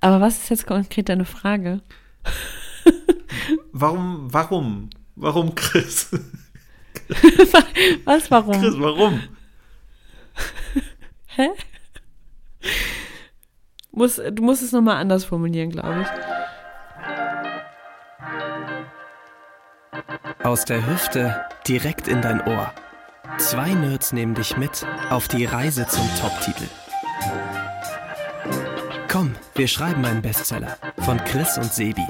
Aber was ist jetzt konkret deine Frage? Warum, warum? Warum, Chris? was, warum? Chris, warum? Hä? Muss, du musst es nochmal anders formulieren, glaube ich. Aus der Hüfte direkt in dein Ohr. Zwei Nerds nehmen dich mit auf die Reise zum Top-Titel. Komm, wir schreiben einen Bestseller von Chris und Sebi.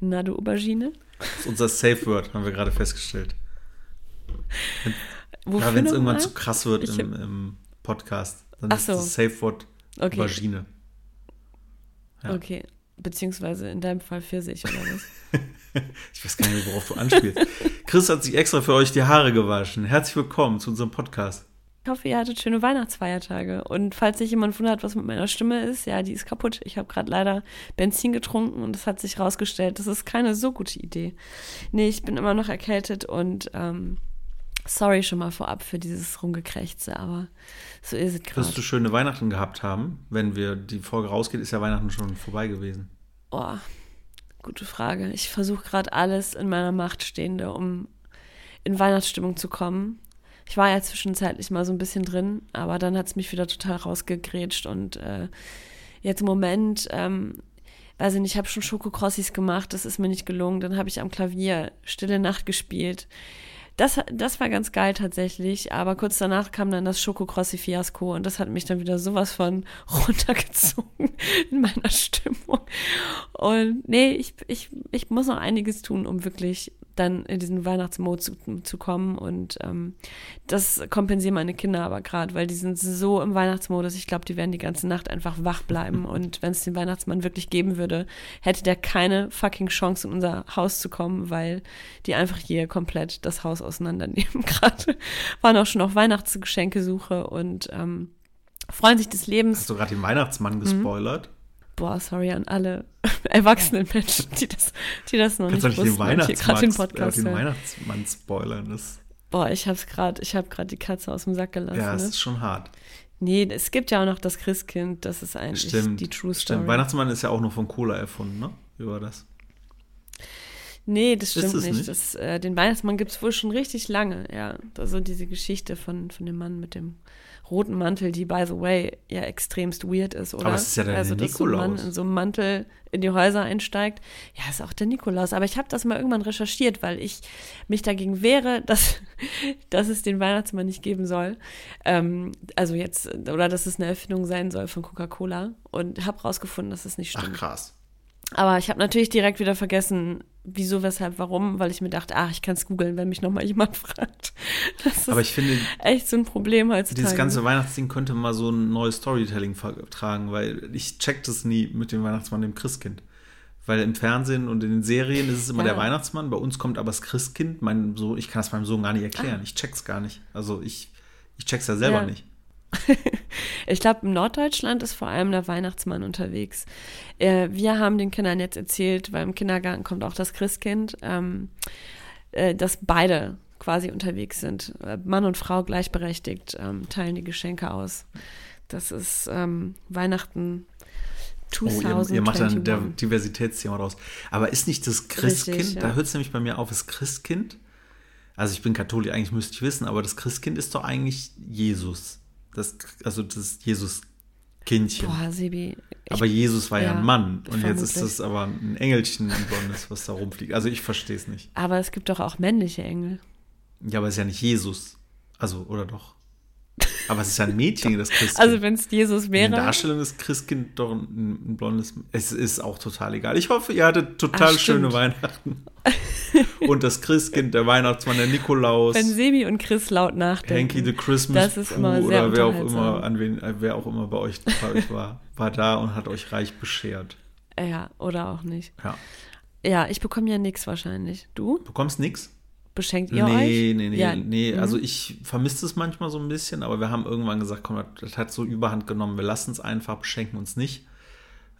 Na, du Aubergine? Das ist unser Safe Word, haben wir gerade festgestellt. Wofür ja, wenn es irgendwann mal? zu krass wird Ich im, im Podcast, dann Ach ist so. das Safe Word Okay. Aubergine. Ja. Okay. Beziehungsweise in deinem Fall Pfirsich oder was? Ich weiß gar nicht, worauf du anspielst. Chris hat sich extra für euch die Haare gewaschen. Herzlich willkommen zu unserem Podcast. Ich hoffe, ihr hattet schöne Weihnachtsfeiertage. Und falls sich jemand wundert, was mit meiner Stimme ist, ja, die ist kaputt. Ich habe gerade leider Benzin getrunken und es hat sich rausgestellt, das ist keine so gute Idee. Nee, ich bin immer noch erkältet und ähm, sorry schon mal vorab für dieses Rumgekrächze, aber so ist es gerade. Wirst du schöne Weihnachten gehabt haben? Wenn wir die Folge rausgeht, ist ja Weihnachten schon vorbei gewesen. Oh, gute Frage. Ich versuche gerade alles in meiner Macht Stehende, um in Weihnachtsstimmung zu kommen. Ich war ja zwischenzeitlich mal so ein bisschen drin, aber dann hat es mich wieder total rausgegrätscht und äh, jetzt im Moment, ähm, weiß ich nicht, ich habe schon Schokokrossis gemacht, das ist mir nicht gelungen. Dann habe ich am Klavier Stille Nacht gespielt. Das, das war ganz geil tatsächlich, aber kurz danach kam dann das Schokokrossi-Fiasko und das hat mich dann wieder sowas von runtergezogen in meiner Stimmung. Und nee, ich, ich, ich muss noch einiges tun, um wirklich dann in diesen Weihnachtsmode zu, zu kommen. Und ähm, das kompensieren meine Kinder aber gerade, weil die sind so im Weihnachtsmodus. Ich glaube, die werden die ganze Nacht einfach wach bleiben. Und wenn es den Weihnachtsmann wirklich geben würde, hätte der keine fucking Chance, in unser Haus zu kommen, weil die einfach hier komplett das Haus auseinandernehmen. Gerade waren auch schon auf Weihnachtsgeschenkesuche und ähm, freuen sich des Lebens. Hast du gerade den Mhm. Weihnachtsmann gespoilert? Boah, sorry an alle erwachsenen Menschen, die das, die das noch Kannst nicht nicht den wussten hier gerade den Weihnachtsmann, Podcast den hören. Weihnachtsmann spoilern? Das, Boah, ich gerade, habe gerade die Katze aus dem Sack gelassen. ja, es ne? ist schon hart. Nee, es gibt ja auch noch das Christkind, das ist eigentlich Stimmt. die True Story. Stimmt. Weihnachtsmann ist ja auch nur von Cola erfunden, ne? War das? Nee, das stimmt es nicht. nicht? Das, äh, den Weihnachtsmann gibt's wohl schon richtig lange, ja. Also diese Geschichte von, von dem Mann mit dem roten Mantel, die, by the way, ja extremst weird ist, oder? Aber es ist ja der also, dass so ein Mann Nikolaus. in so einem Mantel in die Häuser einsteigt. Ja, ist auch der Nikolaus. Aber ich habe das mal irgendwann recherchiert, weil ich mich dagegen wehre, dass, dass es den Weihnachtsmann nicht geben soll. Ähm, also jetzt, oder dass es eine Erfindung sein soll von Coca-Cola. Und habe rausgefunden, dass es nicht Ach, stimmt. krass. Aber ich habe natürlich direkt wieder vergessen, wieso, weshalb, warum, weil ich mir dachte, ach, ich kann es googeln, wenn mich nochmal jemand fragt. Das ist Aber ich finde, echt so ein Problem heutzutage. dieses ganze Weihnachtsding könnte mal so ein neues Storytelling vertragen, weil ich check das nie mit dem Weihnachtsmann und dem Christkind. Weil im Fernsehen und in den Serien ist es immer Ja. der Weihnachtsmann, bei uns kommt aber das Christkind. Mein so, ich kann das meinem Sohn gar nicht Ah. erklären. Ich check's gar nicht. Also ich, ich check's ja selber Ja. nicht. Ich glaube, in Norddeutschland ist vor allem der Weihnachtsmann unterwegs. Äh, wir haben den Kindern jetzt erzählt, weil im Kindergarten kommt auch das Christkind, ähm, äh, dass beide quasi unterwegs sind. Äh, Mann und Frau gleichberechtigt ähm, teilen die Geschenke aus. Das ist ähm, Weihnachten Oh, 2021. ihr, ihr macht dann der Diversitätsthema raus. Aber ist nicht das Christkind, Richtig, ja. da hört es nämlich bei mir auf, das Christkind, also ich bin Katholik, eigentlich müsste ich wissen, aber das Christkind ist doch eigentlich Jesus. Das, also das Jesus-Kindchen. Boah, Sebi. Aber Jesus war ja, ja, ein Mann und jetzt ist vermutlich. das aber ein Engelchen, ein blondes, was da rumfliegt. Also ich verstehe es nicht. aber es gibt doch auch männliche Engel. Ja, aber es ist ja nicht Jesus. Also, oder doch? Aber es ist ja ein Mädchen, das Christkind. Also wenn es Jesus In der wäre. Darstellung ist Christkind doch ein, ein blondes. Es ist auch total egal. Ich hoffe, ihr hattet total Ach, schöne. Weihnachten. Und das Christkind, der Weihnachtsmann, der Nikolaus, Wenn Sebi und Chris laut nachdenken. Hanky the Christmas Das ist Pooh immer sehr oder wer auch immer, an wen, äh, wer auch immer bei euch, bei euch war, war da und hat euch reich beschert. Ja, oder auch nicht. Ja. Ja, ich bekomme ja nichts wahrscheinlich. Du? Bekommst nix? Beschenkt ihr euch? Nee, nee, nee, Ja. nee. Mhm. Also ich vermisse es manchmal so ein bisschen, aber wir haben irgendwann gesagt, komm, das hat so Überhand genommen, wir lassen es einfach, beschenken uns nicht.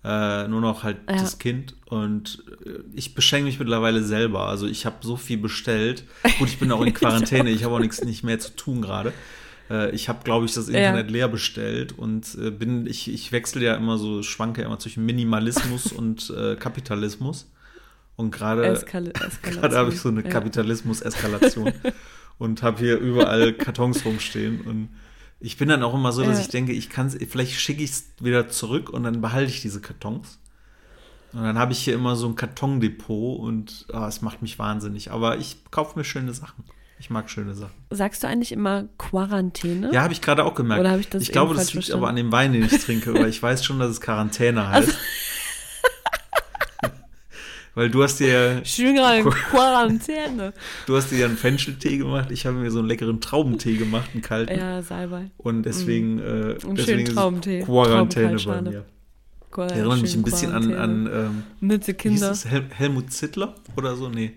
Äh, nur noch halt Ja. das Kind. Und äh, ich beschenke mich mittlerweile selber. Also ich habe so viel bestellt. Gut, ich bin auch in Quarantäne. ich habe auch nichts nicht mehr zu tun gerade. Äh, ich habe, glaube ich, das Ja. Internet leer bestellt und äh, bin, ich, ich wechsle ja immer so, schwanke ja immer zwischen Minimalismus und Kapitalismus. Und gerade habe ich so eine Ja. Kapitalismus-Eskalation und habe hier überall Kartons rumstehen. Und ich bin dann auch immer so, dass Ja. ich denke, ich kann vielleicht schicke ich es wieder zurück und dann behalte ich diese Kartons. Und dann habe ich hier immer so ein Kartondepot und ah, es macht mich wahnsinnig. Aber ich kaufe mir schöne Sachen. Ich mag schöne Sachen. Sagst du eigentlich immer Quarantäne? Ja, habe ich gerade auch gemerkt. Oder habe ich das ich glaube, das liegt aber an dem Wein, den ich trinke, weil ich weiß schon, dass es Quarantäne heißt. Weil du hast dir Schön gerade in Quarantäne. du hast dir ja einen Fencheltee gemacht, ich habe mir so einen leckeren Traubentee gemacht, einen kalten. Ja, Salbei. Und deswegen, äh, schönen deswegen ist es Traubentee. Quarantäne bei mir. Quar- Erinnert mich schön ein bisschen an, an Quarantäne. ähm, Nütze wie hieß Kinder. es? Hel Helmut Zittler oder so? Nee.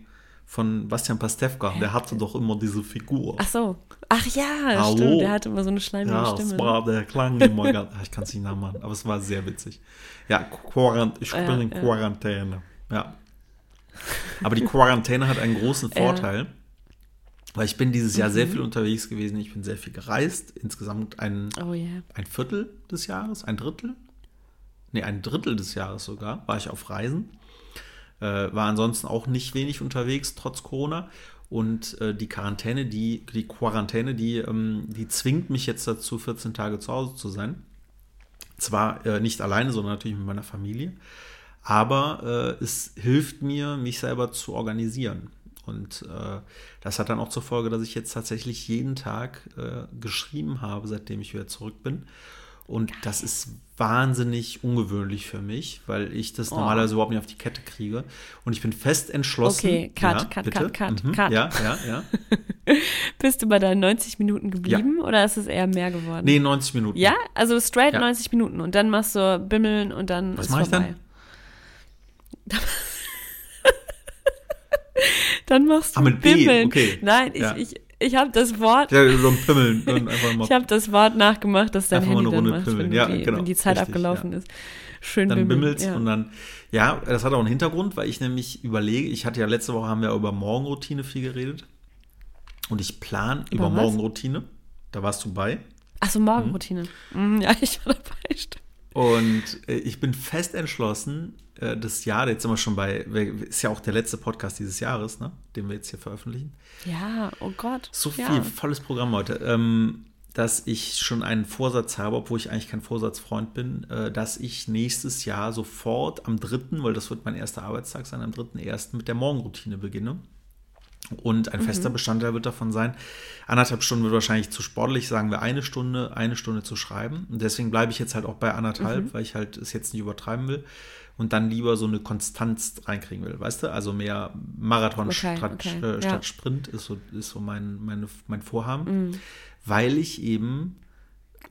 Von Bastian Pastewka. Der hatte doch immer diese Figur. Ach so. Ach ja, Hallo. stimmt. Der hatte immer so eine schleimige Ja, Stimme. es war, der klang immer ganz, ich kann es nicht nachmachen, aber es war sehr witzig. Ja, Quarant ich bin Ja, in ja. Quarantäne. Ja. Aber die Quarantäne hat einen großen. Vorteil, weil ich bin dieses Jahr sehr Mhm. viel unterwegs gewesen. Ich bin sehr viel gereist. Insgesamt ein, Oh ja. ein Viertel des Jahres, ein Drittel? Nee, ein Drittel des Jahres sogar war ich auf Reisen. Äh, war ansonsten auch nicht wenig unterwegs, trotz Corona. Und äh, die Quarantäne, die, die Quarantäne, die, ähm, die zwingt mich jetzt dazu, 14 Tage zu Hause zu sein. Zwar äh, nicht alleine, sondern natürlich mit meiner Familie. Aber äh, es hilft mir, mich selber zu organisieren. Und äh, das hat dann auch zur Folge, dass ich jetzt tatsächlich jeden Tag äh, geschrieben habe, seitdem ich wieder zurück bin. Und das ist wahnsinnig ungewöhnlich für mich, weil ich das Oh. normalerweise überhaupt nicht auf die Kette kriege. Und ich bin fest entschlossen. Okay, cut, ja, cut, bitte? cut, cut, mhm, cut. Ja, ja, ja. Bist du bei deinen 90 Minuten geblieben oder ist es eher mehr geworden? Nee, 90 Minuten. Ja, also straight Ja. 90 Minuten und dann machst du Bimmeln und dann Was ist mach ich vorbei. Dann machst du Ah, mit Bimmeln. okay. Nein, ich, Ja. ich, ich habe das Wort, Ja, so ein Pimmeln. Ich habe das Wort nachgemacht, das dein Einfach mal Handy eine dann Runde macht, wenn, Ja, die, genau, wenn die Zeit richtig, abgelaufen ja. ist. Schön dann bimmeln. bimmelt's ja. und dann, ja, das hat auch einen Hintergrund, weil ich nämlich überlege, ich hatte ja letzte Woche haben wir über Morgenroutine viel geredet und ich plan über, Über? Morgenroutine, da warst du bei Ach so, Morgenroutine. Mhm, ja, ich war dabei. stimmt. Und äh, ich bin fest entschlossen, äh, das Jahr, jetzt sind wir schon bei, ist ja auch der letzte Podcast dieses Jahres, ne, den wir jetzt hier veröffentlichen, Ja, oh Gott. so ja. viel, volles Programm heute, ähm, dass ich schon einen Vorsatz habe, obwohl ich eigentlich kein Vorsatzfreund bin, äh, dass ich nächstes Jahr sofort am 3., weil das wird mein erster Arbeitstag sein, am 3.1. mit der Morgenroutine beginne. Und ein Mhm. fester Bestandteil wird davon sein, anderthalb Stunden wird wahrscheinlich zu sportlich, sagen wir eine Stunde, eine Stunde zu schreiben. Und deswegen bleibe ich jetzt halt auch bei anderthalb, Mhm. weil ich halt es jetzt nicht übertreiben will und dann lieber so eine Konstanz reinkriegen will, weißt du? Also mehr Marathon Okay, statt, okay, äh, ja. statt Sprint ist so, ist so mein, meine, mein Vorhaben, Mhm. weil ich eben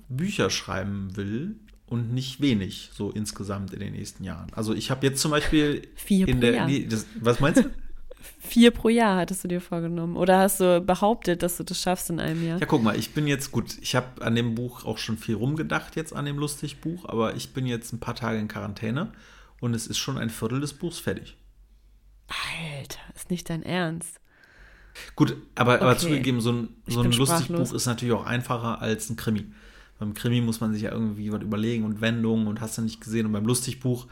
Bücher schreiben will und nicht wenig so insgesamt in den nächsten Jahren. Also ich habe jetzt zum Beispiel Vier in der, Jahr. nee, das, was meinst du? Vier pro Jahr hattest du dir vorgenommen. Oder hast du behauptet, dass du das schaffst in einem Jahr? Ja, guck mal, ich bin jetzt gut. Ich habe an dem Buch auch schon viel rumgedacht, jetzt an dem Lustigbuch, aber ich bin jetzt ein paar Tage in Quarantäne und es ist schon ein Viertel des Buchs fertig. Alter, ist nicht dein Ernst. Gut, aber, aber Okay. zugegeben, so ein, so ein Lustigbuch ist natürlich auch einfacher als ein Krimi. Beim Krimi muss man sich ja irgendwie was überlegen und Wendungen und hast du nicht gesehen. Und beim Lustigbuch,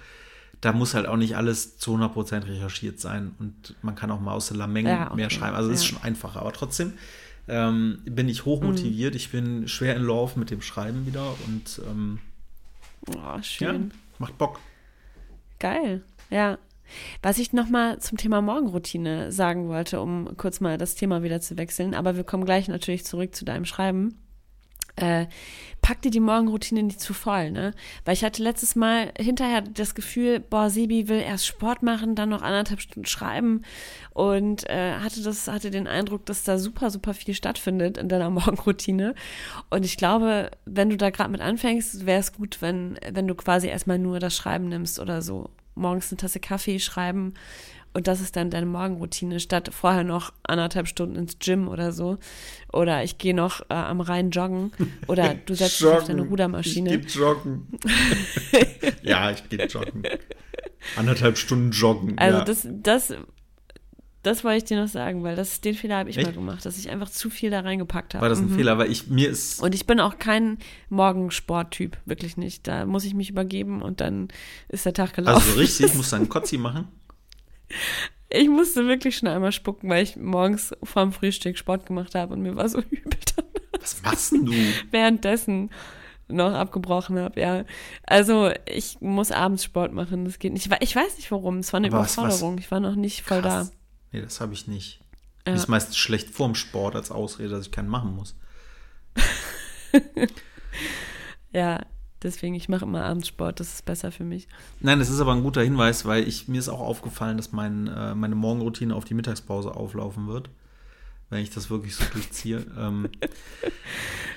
da muss halt auch nicht alles zu 100% recherchiert sein und man kann auch mal aus der Lameng Ja, okay, mehr schreiben. Also ist ja. schon einfacher. Aber trotzdem ähm, bin ich hochmotiviert. Mhm. Ich bin schwer in Lauf mit dem Schreiben wieder und ähm, Oh, ja, schön. macht Bock. Geil. Ja. Was ich nochmal zum Thema Morgenroutine sagen wollte, um kurz mal das Thema wieder zu wechseln, aber wir kommen gleich natürlich zurück zu deinem Schreiben. Äh, pack dir die Morgenroutine nicht zu voll, ne? Weil ich hatte letztes Mal hinterher das Gefühl, boah, Sebi will erst Sport machen, dann noch anderthalb Stunden schreiben und äh, hatte das, hatte den Eindruck, dass da super, super viel stattfindet in deiner Morgenroutine. Und ich glaube, wenn du da gerade mit anfängst, wäre es gut, wenn, wenn du quasi erstmal nur das Schreiben nimmst oder so. morgens eine Tasse Kaffee schreiben und das ist dann deine Morgenroutine, statt vorher noch anderthalb Stunden ins Gym oder so. Oder ich gehe noch äh, am Rhein joggen. Oder du setzt dich auf deine Rudermaschine. Ich gehe joggen. ja, ich gehe joggen. Anderthalb Stunden joggen. Also ja. das, das, das wollte ich dir noch sagen, weil das, den Fehler habe ich Echt? mal gemacht, dass ich einfach zu viel da reingepackt habe. War das ein Mhm. Fehler? Weil ich, mir ist. Und ich bin auch kein Morgensporttyp, wirklich nicht. Da muss ich mich übergeben und dann ist der Tag gelaufen. Also so richtig, muss dann Kotzi machen. Ich musste wirklich schon einmal spucken, weil ich morgens vorm Frühstück Sport gemacht habe und mir war so übel dann Was machst denn du? währenddessen noch abgebrochen habe, ja. Also ich muss abends Sport machen, das geht nicht. Ich we- Ich weiß nicht warum, es war eine Aber was- was- Überforderung. Ich war noch nicht voll Krass. Nee, das habe ich nicht. da. Ja. ist meistens schlecht vorm Sport als Ausrede, dass ich keinen machen muss. ja, deswegen, ich mache immer abends Sport, das ist besser für mich. Nein, das ist aber ein guter Hinweis, weil ich, mir ist auch aufgefallen, dass mein, äh, meine Morgenroutine auf die Mittagspause auflaufen wird, wenn ich das wirklich so durchziehe. ähm,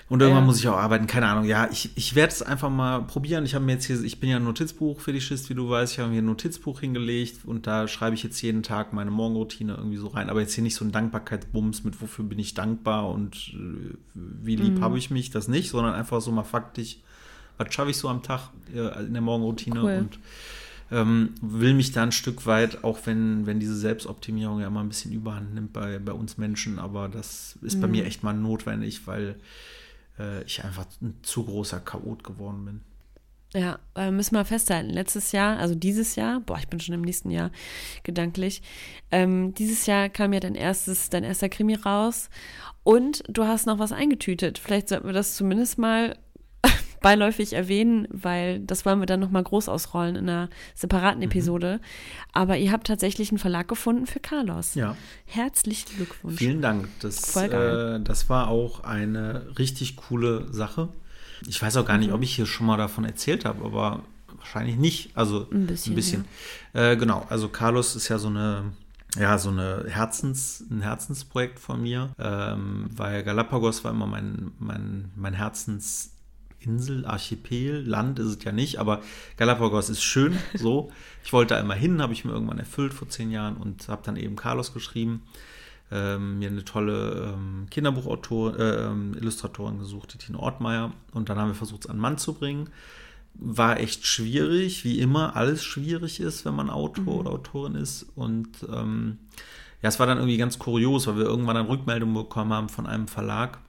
und irgendwann Ja. muss ich auch arbeiten, keine Ahnung. Ja, ich, ich werde es einfach mal probieren. Ich habe mir jetzt hier, ich bin ja ein Notizbuch für die Schist, wie du weißt. Ich habe mir hier ein Notizbuch hingelegt und da schreibe ich jetzt jeden Tag meine Morgenroutine irgendwie so rein. Aber jetzt hier nicht so ein Dankbarkeitsbums mit, wofür bin ich dankbar und äh, wie lieb Mhm. habe ich mich, das nicht, sondern einfach so mal faktisch, was schaffe ich so am Tag äh, in der Morgenroutine Cool. und ähm, will mich da ein Stück weit, auch wenn, wenn diese Selbstoptimierung ja immer ein bisschen überhand nimmt bei, bei uns Menschen, aber das ist bei Mhm. mir echt mal notwendig, weil äh, ich einfach ein zu großer Chaot geworden bin. Ja, äh, müssen wir festhalten. Letztes Jahr, also dieses Jahr, boah, ich bin schon im nächsten Jahr gedanklich. Ähm, dieses Jahr kam ja dein erstes, dein erster Krimi raus und du hast noch was eingetütet. Vielleicht sollten wir das zumindest mal beiläufig erwähnen, weil das wollen wir dann nochmal groß ausrollen in einer separaten Episode. Aber ihr habt tatsächlich einen Verlag gefunden für Carlos. Ja, Herzlichen Glückwunsch. vielen Dank. Das, äh, das war auch eine richtig coole Sache. Ich weiß auch gar Mhm. nicht, ob ich hier schon mal davon erzählt habe, aber wahrscheinlich nicht. Also Ein bisschen, Ein bisschen. Äh, genau, also Carlos ist ja so eine, ja, so eine Herzens, ein Herzensprojekt von mir, ähm, weil Galapagos war immer mein, mein, mein Herzensinsel, Archipel, Land ist es ja nicht, aber Galapagos ist schön, so. Ich wollte da immer hin, habe ich mir irgendwann erfüllt vor zehn Jahren und habe dann eben Carlos geschrieben. Ähm, mir eine tolle ähm, Kinderbuchautor, äh, ähm, Illustratorin gesucht, die Tine Ortmeier. Und dann haben wir versucht, es an Mann zu bringen war echt schwierig, wie immer alles schwierig ist, wenn man Autor oder Autorin ist. Und ähm, ja, es war dann irgendwie ganz kurios, weil wir irgendwann dann Rückmeldungen bekommen haben von einem Verlag,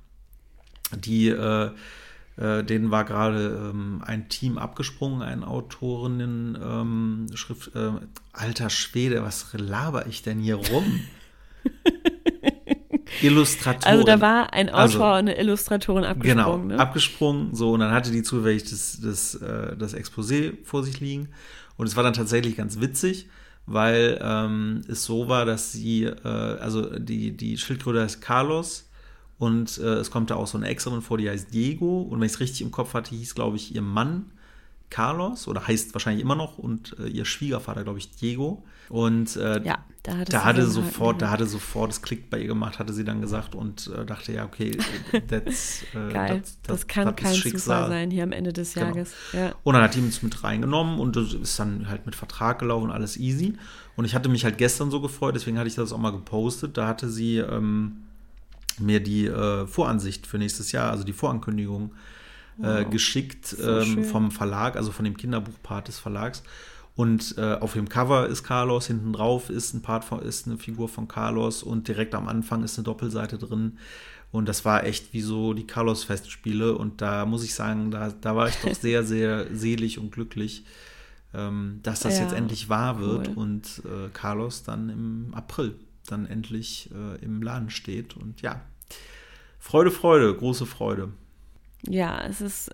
die, äh, äh, denen war gerade ähm, ein Team abgesprungen, ein Autorinnen, ähm, Schrift, äh, alter Schwede, was laber ich denn hier rum? Illustratorin. Also da war ein Autor Also- und eine Illustratorin abgesprungen. Genau, ne? abgesprungen. So, und dann hatte die zufällig das, das, äh, das Exposé vor sich liegen. Und es war dann tatsächlich ganz witzig, weil ähm, es so war, dass sie, äh, also die, die Schildkröte heißt Carlos und äh, es kommt da auch so eine Exerin vor, die heißt Diego. Und wenn ich es richtig im Kopf hatte, hieß, glaube ich, ihr Mann Carlos oder heißt wahrscheinlich immer noch und äh, ihr Schwiegervater, glaube ich, Diego. Und äh, ja, da es da hatte sofort, da hatte sofort das Klick bei ihr gemacht, hatte sie dann gesagt und äh, dachte, ja, okay, that's, äh, Geil. Das, kann kein Zufall sein hier am Ende des Genau. Jahres. Ja. Und dann hat die uns mit reingenommen und das ist dann halt mit Vertrag gelaufen, alles easy. Und ich hatte mich halt gestern so gefreut, deswegen hatte ich das auch mal gepostet. Da hatte sie ähm, mir die äh, Voransicht für nächstes Jahr, also die Vorankündigung, äh, Wow. geschickt So ähm, vom Verlag, also von dem Kinderbuchpart des Verlags. Und äh, auf dem Cover ist Carlos, hinten drauf ist ein Part von, ist eine Figur von Carlos und direkt am Anfang ist eine Doppelseite drin. Und das war echt wie so die Carlos-Festspiele. Und da muss ich sagen, da, da war ich doch sehr, sehr selig und glücklich, ähm, dass das Ja, jetzt endlich wahr wird cool. und äh, Carlos dann im April dann endlich äh, im Laden steht. Und ja, Freude, Freude, große Freude. ja, es ist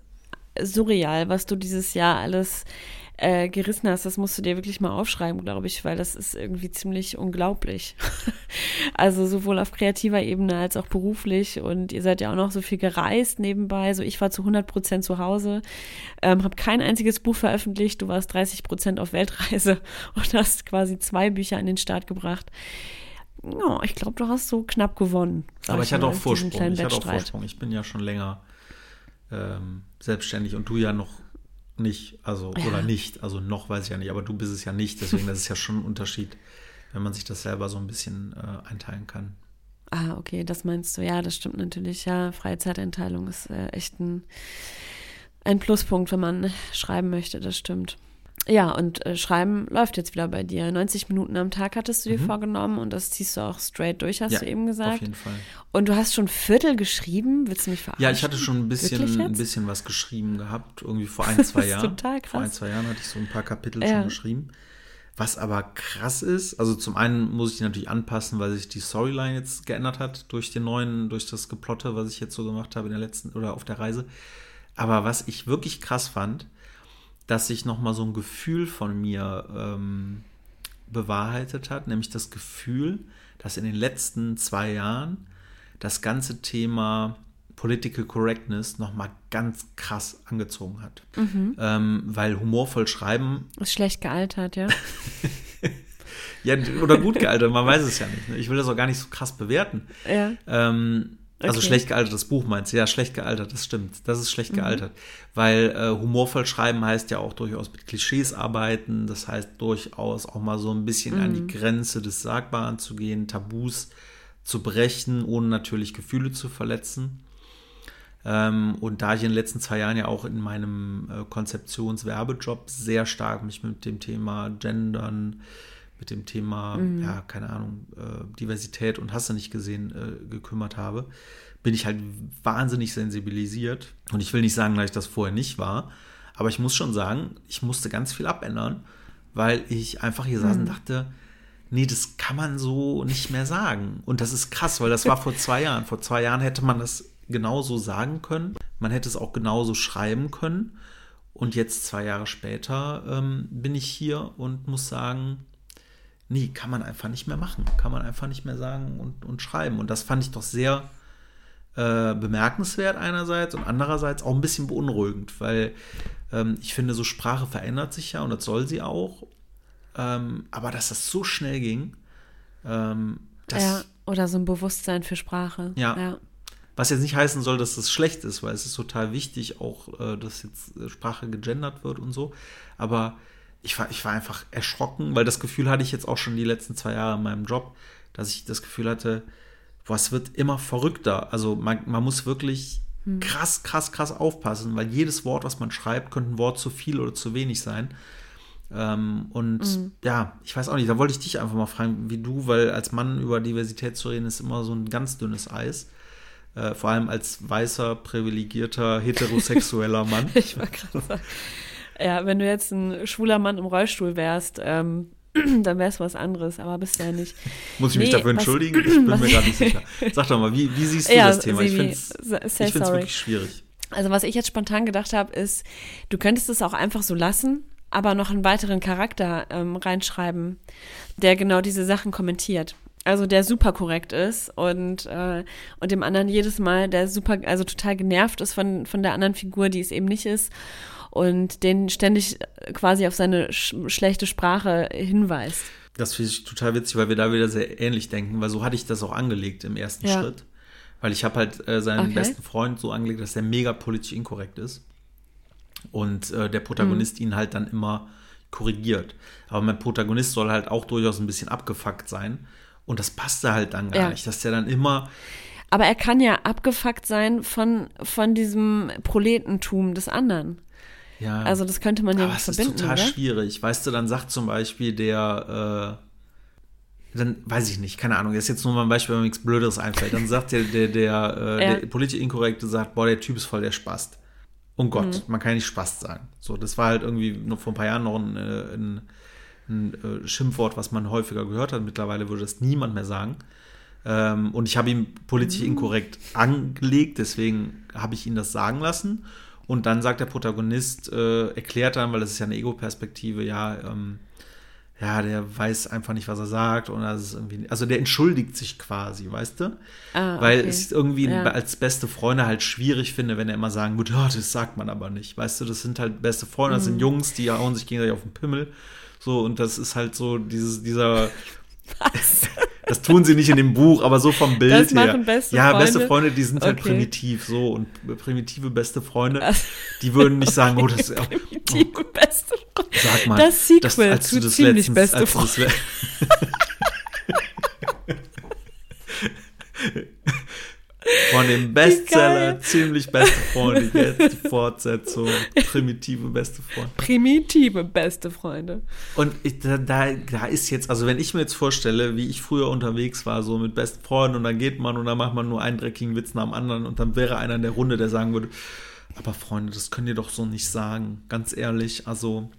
surreal, was du dieses Jahr alles äh, gerissen hast. Das musst du dir wirklich mal aufschreiben, glaube ich, weil das ist irgendwie ziemlich unglaublich. also sowohl auf kreativer Ebene als auch beruflich. Und ihr seid ja auch noch so viel gereist nebenbei. So ich war zu 100 Prozent zu Hause, ähm, habe kein einziges Buch veröffentlicht. Du warst 30 Prozent auf Weltreise und hast quasi zwei Bücher an den Start gebracht. Ja, ich glaube, du hast so knapp gewonnen. Aber ich hatte mal, auch Vorsprung. Ich hatte auch. Vorsprung. Ich bin ja schon länger ähm, selbstständig und du ja noch nicht, also ja. oder nicht, also noch weiß ich ja nicht, aber du bist es ja nicht, deswegen das ist ja schon ein Unterschied, wenn man sich das selber so ein bisschen äh, einteilen kann. Ah, okay, das meinst du. Ja, das stimmt natürlich. Ja, Freizeiteinteilung ist äh, echt ein, ein Pluspunkt, wenn man schreiben möchte, das stimmt. Ja, und äh, Schreiben läuft jetzt wieder bei dir. 90 Minuten am Tag hattest du dir mhm. vorgenommen und das ziehst du auch straight durch, hast ja, du eben gesagt. Auf jeden Fall. Und du hast schon Viertel geschrieben, willst du mich verarschen? Ja, ich hatte schon ein bisschen, ein bisschen was geschrieben gehabt, irgendwie vor ein, zwei Jahren. total krass. Vor ein, zwei Jahren hatte ich so ein paar Kapitel ja. schon geschrieben. Was aber krass ist, also zum einen muss ich die natürlich anpassen, weil sich die Storyline jetzt geändert hat durch den neuen, durch das Geplotte, was ich jetzt so gemacht habe in der letzten oder auf der Reise. Aber was ich wirklich krass fand, dass sich nochmal so ein Gefühl von mir ähm, bewahrheitet hat, nämlich das Gefühl, dass in den letzten zwei Jahren das ganze Thema Political Correctness nochmal ganz krass angezogen hat. Mhm. Ähm, weil humorvoll schreiben. Ist schlecht gealtert, ja. ja, oder gut gealtert, man weiß es ja nicht. Ne? Ich will das auch gar nicht so krass bewerten. Ja. Ähm, also okay. schlecht gealtertes Buch meinst du? Ja, schlecht gealtert, das stimmt. Das ist schlecht mhm. gealtert. Weil äh, humorvoll schreiben heißt ja auch durchaus mit Klischees arbeiten. Das heißt durchaus auch mal so ein bisschen mhm. an die mhm. Grenze des Sagbaren zu gehen, Tabus zu brechen, ohne natürlich Gefühle zu verletzen. Ähm, und da ich in den letzten zwei Jahren ja auch in meinem äh, Konzeptionswerbejob sehr stark mich mit dem Thema Gendern, mit dem Thema, mhm. ja, keine Ahnung, äh, Diversität und hast du nicht gesehen, äh, gekümmert habe, bin ich halt wahnsinnig sensibilisiert. Und ich will nicht sagen, dass ich das vorher nicht war, aber ich muss schon sagen, ich musste ganz viel abändern, weil ich einfach hier mhm. saß und mhm. dachte, nee, das kann man so nicht mehr sagen. Und das ist krass, weil das war vor zwei Jahren. Vor zwei Jahren hätte man das genauso sagen können. Man hätte es auch genauso schreiben können. Und jetzt, zwei Jahre später, ähm, bin ich hier und muss sagen, nee, kann man einfach nicht mehr machen. Kann man einfach nicht mehr sagen und, und schreiben. Und das fand ich doch sehr äh, bemerkenswert einerseits und andererseits auch ein bisschen beunruhigend, weil ähm, ich finde, so Sprache verändert sich ja und das soll sie auch. Ähm, aber dass das so schnell ging, ähm, das, ja, oder so ein Bewusstsein für Sprache. Ja. ja. Was jetzt nicht heißen soll, dass das schlecht ist, weil es ist total wichtig, auch, äh, dass jetzt Sprache gegendert wird und so. Aber ich war, ich war einfach erschrocken, weil das Gefühl hatte ich jetzt auch schon die letzten zwei Jahre in meinem Job, dass ich das Gefühl hatte, boah, es wird immer verrückter. Also man, man muss wirklich hm. krass, krass, krass aufpassen, weil jedes Wort, was man schreibt, könnte ein Wort zu viel oder zu wenig sein. Ähm, und mhm. ja, ich weiß auch nicht, da wollte ich dich einfach mal fragen, wie du, weil als Mann über Diversität zu reden, ist immer so ein ganz dünnes Eis. Äh, vor allem als weißer, privilegierter, heterosexueller Mann. ich war gerade. Ja, wenn du jetzt ein schwuler Mann im Rollstuhl wärst, ähm, dann wäre es was anderes, aber bist du ja nicht. Muss ich nee, mich dafür entschuldigen? Ich bin mir gerade nicht sicher. Sag doch mal, wie, wie siehst du ja, das Thema? Ich finde es wirklich schwierig. Also was ich jetzt spontan gedacht habe, ist, du könntest es auch einfach so lassen, aber noch einen weiteren Charakter ähm, reinschreiben, der genau diese Sachen kommentiert. Also der super korrekt ist und, äh, und dem anderen jedes Mal, der super, also total genervt ist von, von der anderen Figur, die es eben nicht ist und den ständig quasi auf seine sch schlechte Sprache hinweist. Das finde ich total witzig, weil wir da wieder sehr ähnlich denken, weil so hatte ich das auch angelegt im ersten ja. Schritt. Weil ich habe halt äh, seinen okay. besten Freund so angelegt, dass er mega politisch inkorrekt ist. Und äh, der Protagonist mhm. ihn halt dann immer korrigiert. Aber mein Protagonist soll halt auch durchaus ein bisschen abgefuckt sein. Und das passte halt dann gar ja. nicht, dass der dann immer. Aber er kann ja abgefuckt sein von, von diesem Proletentum des anderen. Ja. Also das könnte man ja aber verbinden. Das ist total oder? schwierig. Weißt du, dann sagt zum Beispiel der, äh, dann weiß ich nicht, keine Ahnung, das ist jetzt nur mal ein Beispiel, wenn mir nichts Blöderes einfällt. Dann sagt der, der, der, äh, ja. der politisch Inkorrekte sagt, boah, der Typ ist voll der Spast. Und Gott, mhm. man kann nicht Spast sagen. So, das war halt irgendwie noch vor ein paar Jahren noch ein, äh, ein, ein, äh, Schimpfwort, was man häufiger gehört hat. Mittlerweile würde das niemand mehr sagen. Ähm, und ich habe ihm politisch mhm. inkorrekt angelegt, deswegen habe ich ihn das sagen lassen. Und dann sagt der Protagonist, äh, erklärt dann, weil das ist ja eine Ego-Perspektive, ja, ähm, ja, der weiß einfach nicht, was er sagt. Und das ist irgendwie, also der entschuldigt sich quasi, weißt du? Ah, Weil okay. es irgendwie ja. als beste Freunde halt schwierig finde, wenn er immer sagen würde, ja, das sagt man aber nicht. Weißt du, das sind halt beste Freunde, das mhm. sind Jungs, die hauen sich gegenseitig auf den Pimmel. So, und das ist halt so dieses, dieser. Was? Das tun sie nicht in dem Buch, aber so vom Bild Das her. machen beste ja, Freunde? beste Freunde, die sind halt Okay. primitiv so und primitive beste Freunde, die würden nicht sagen, oh, das ist Primitive beste Freunde. Sag mal, Das Sequel als zu du das ziemlich letztens, beste das le- Von dem Bestseller ziemlich beste Freunde, jetzt die Fortsetzung, primitive beste Freunde. Primitive beste Freunde. Und ich, da, da, da ist jetzt, also wenn ich mir jetzt vorstelle, wie ich früher unterwegs war, so mit besten Freunden und dann geht man und dann macht man nur einen dreckigen Witz nach dem anderen und dann wäre einer in der Runde, der sagen würde, aber Freunde, das könnt ihr doch so nicht sagen, ganz ehrlich, also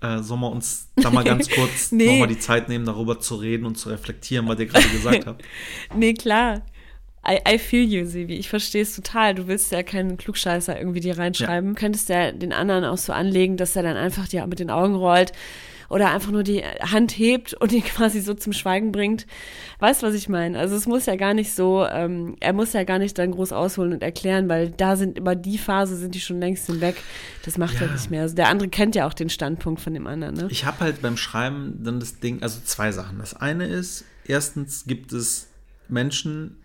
äh, sollen wir uns da mal ganz kurz Nee. nochmal die Zeit nehmen, darüber zu reden und zu reflektieren, was ihr gerade gesagt habt. Nee, klar. I, I feel you, Sivi. Ich verstehe es total. Du willst ja keinen Klugscheißer irgendwie dir reinschreiben. Könntest ja den anderen auch so anlegen, dass er dann einfach dir mit den Augen rollt oder einfach nur die Hand hebt und ihn quasi so zum Schweigen bringt. Weißt du, was ich meine? Also es muss ja gar nicht so, ähm, er muss ja gar nicht dann groß ausholen und erklären, weil da sind über die Phase sind die schon längst hinweg. Das macht er Ja. nicht mehr. Also der andere kennt ja auch den Standpunkt von dem anderen, ne? Ich habe halt beim Schreiben dann das Ding, also zwei Sachen. Das eine ist, erstens gibt es Menschen,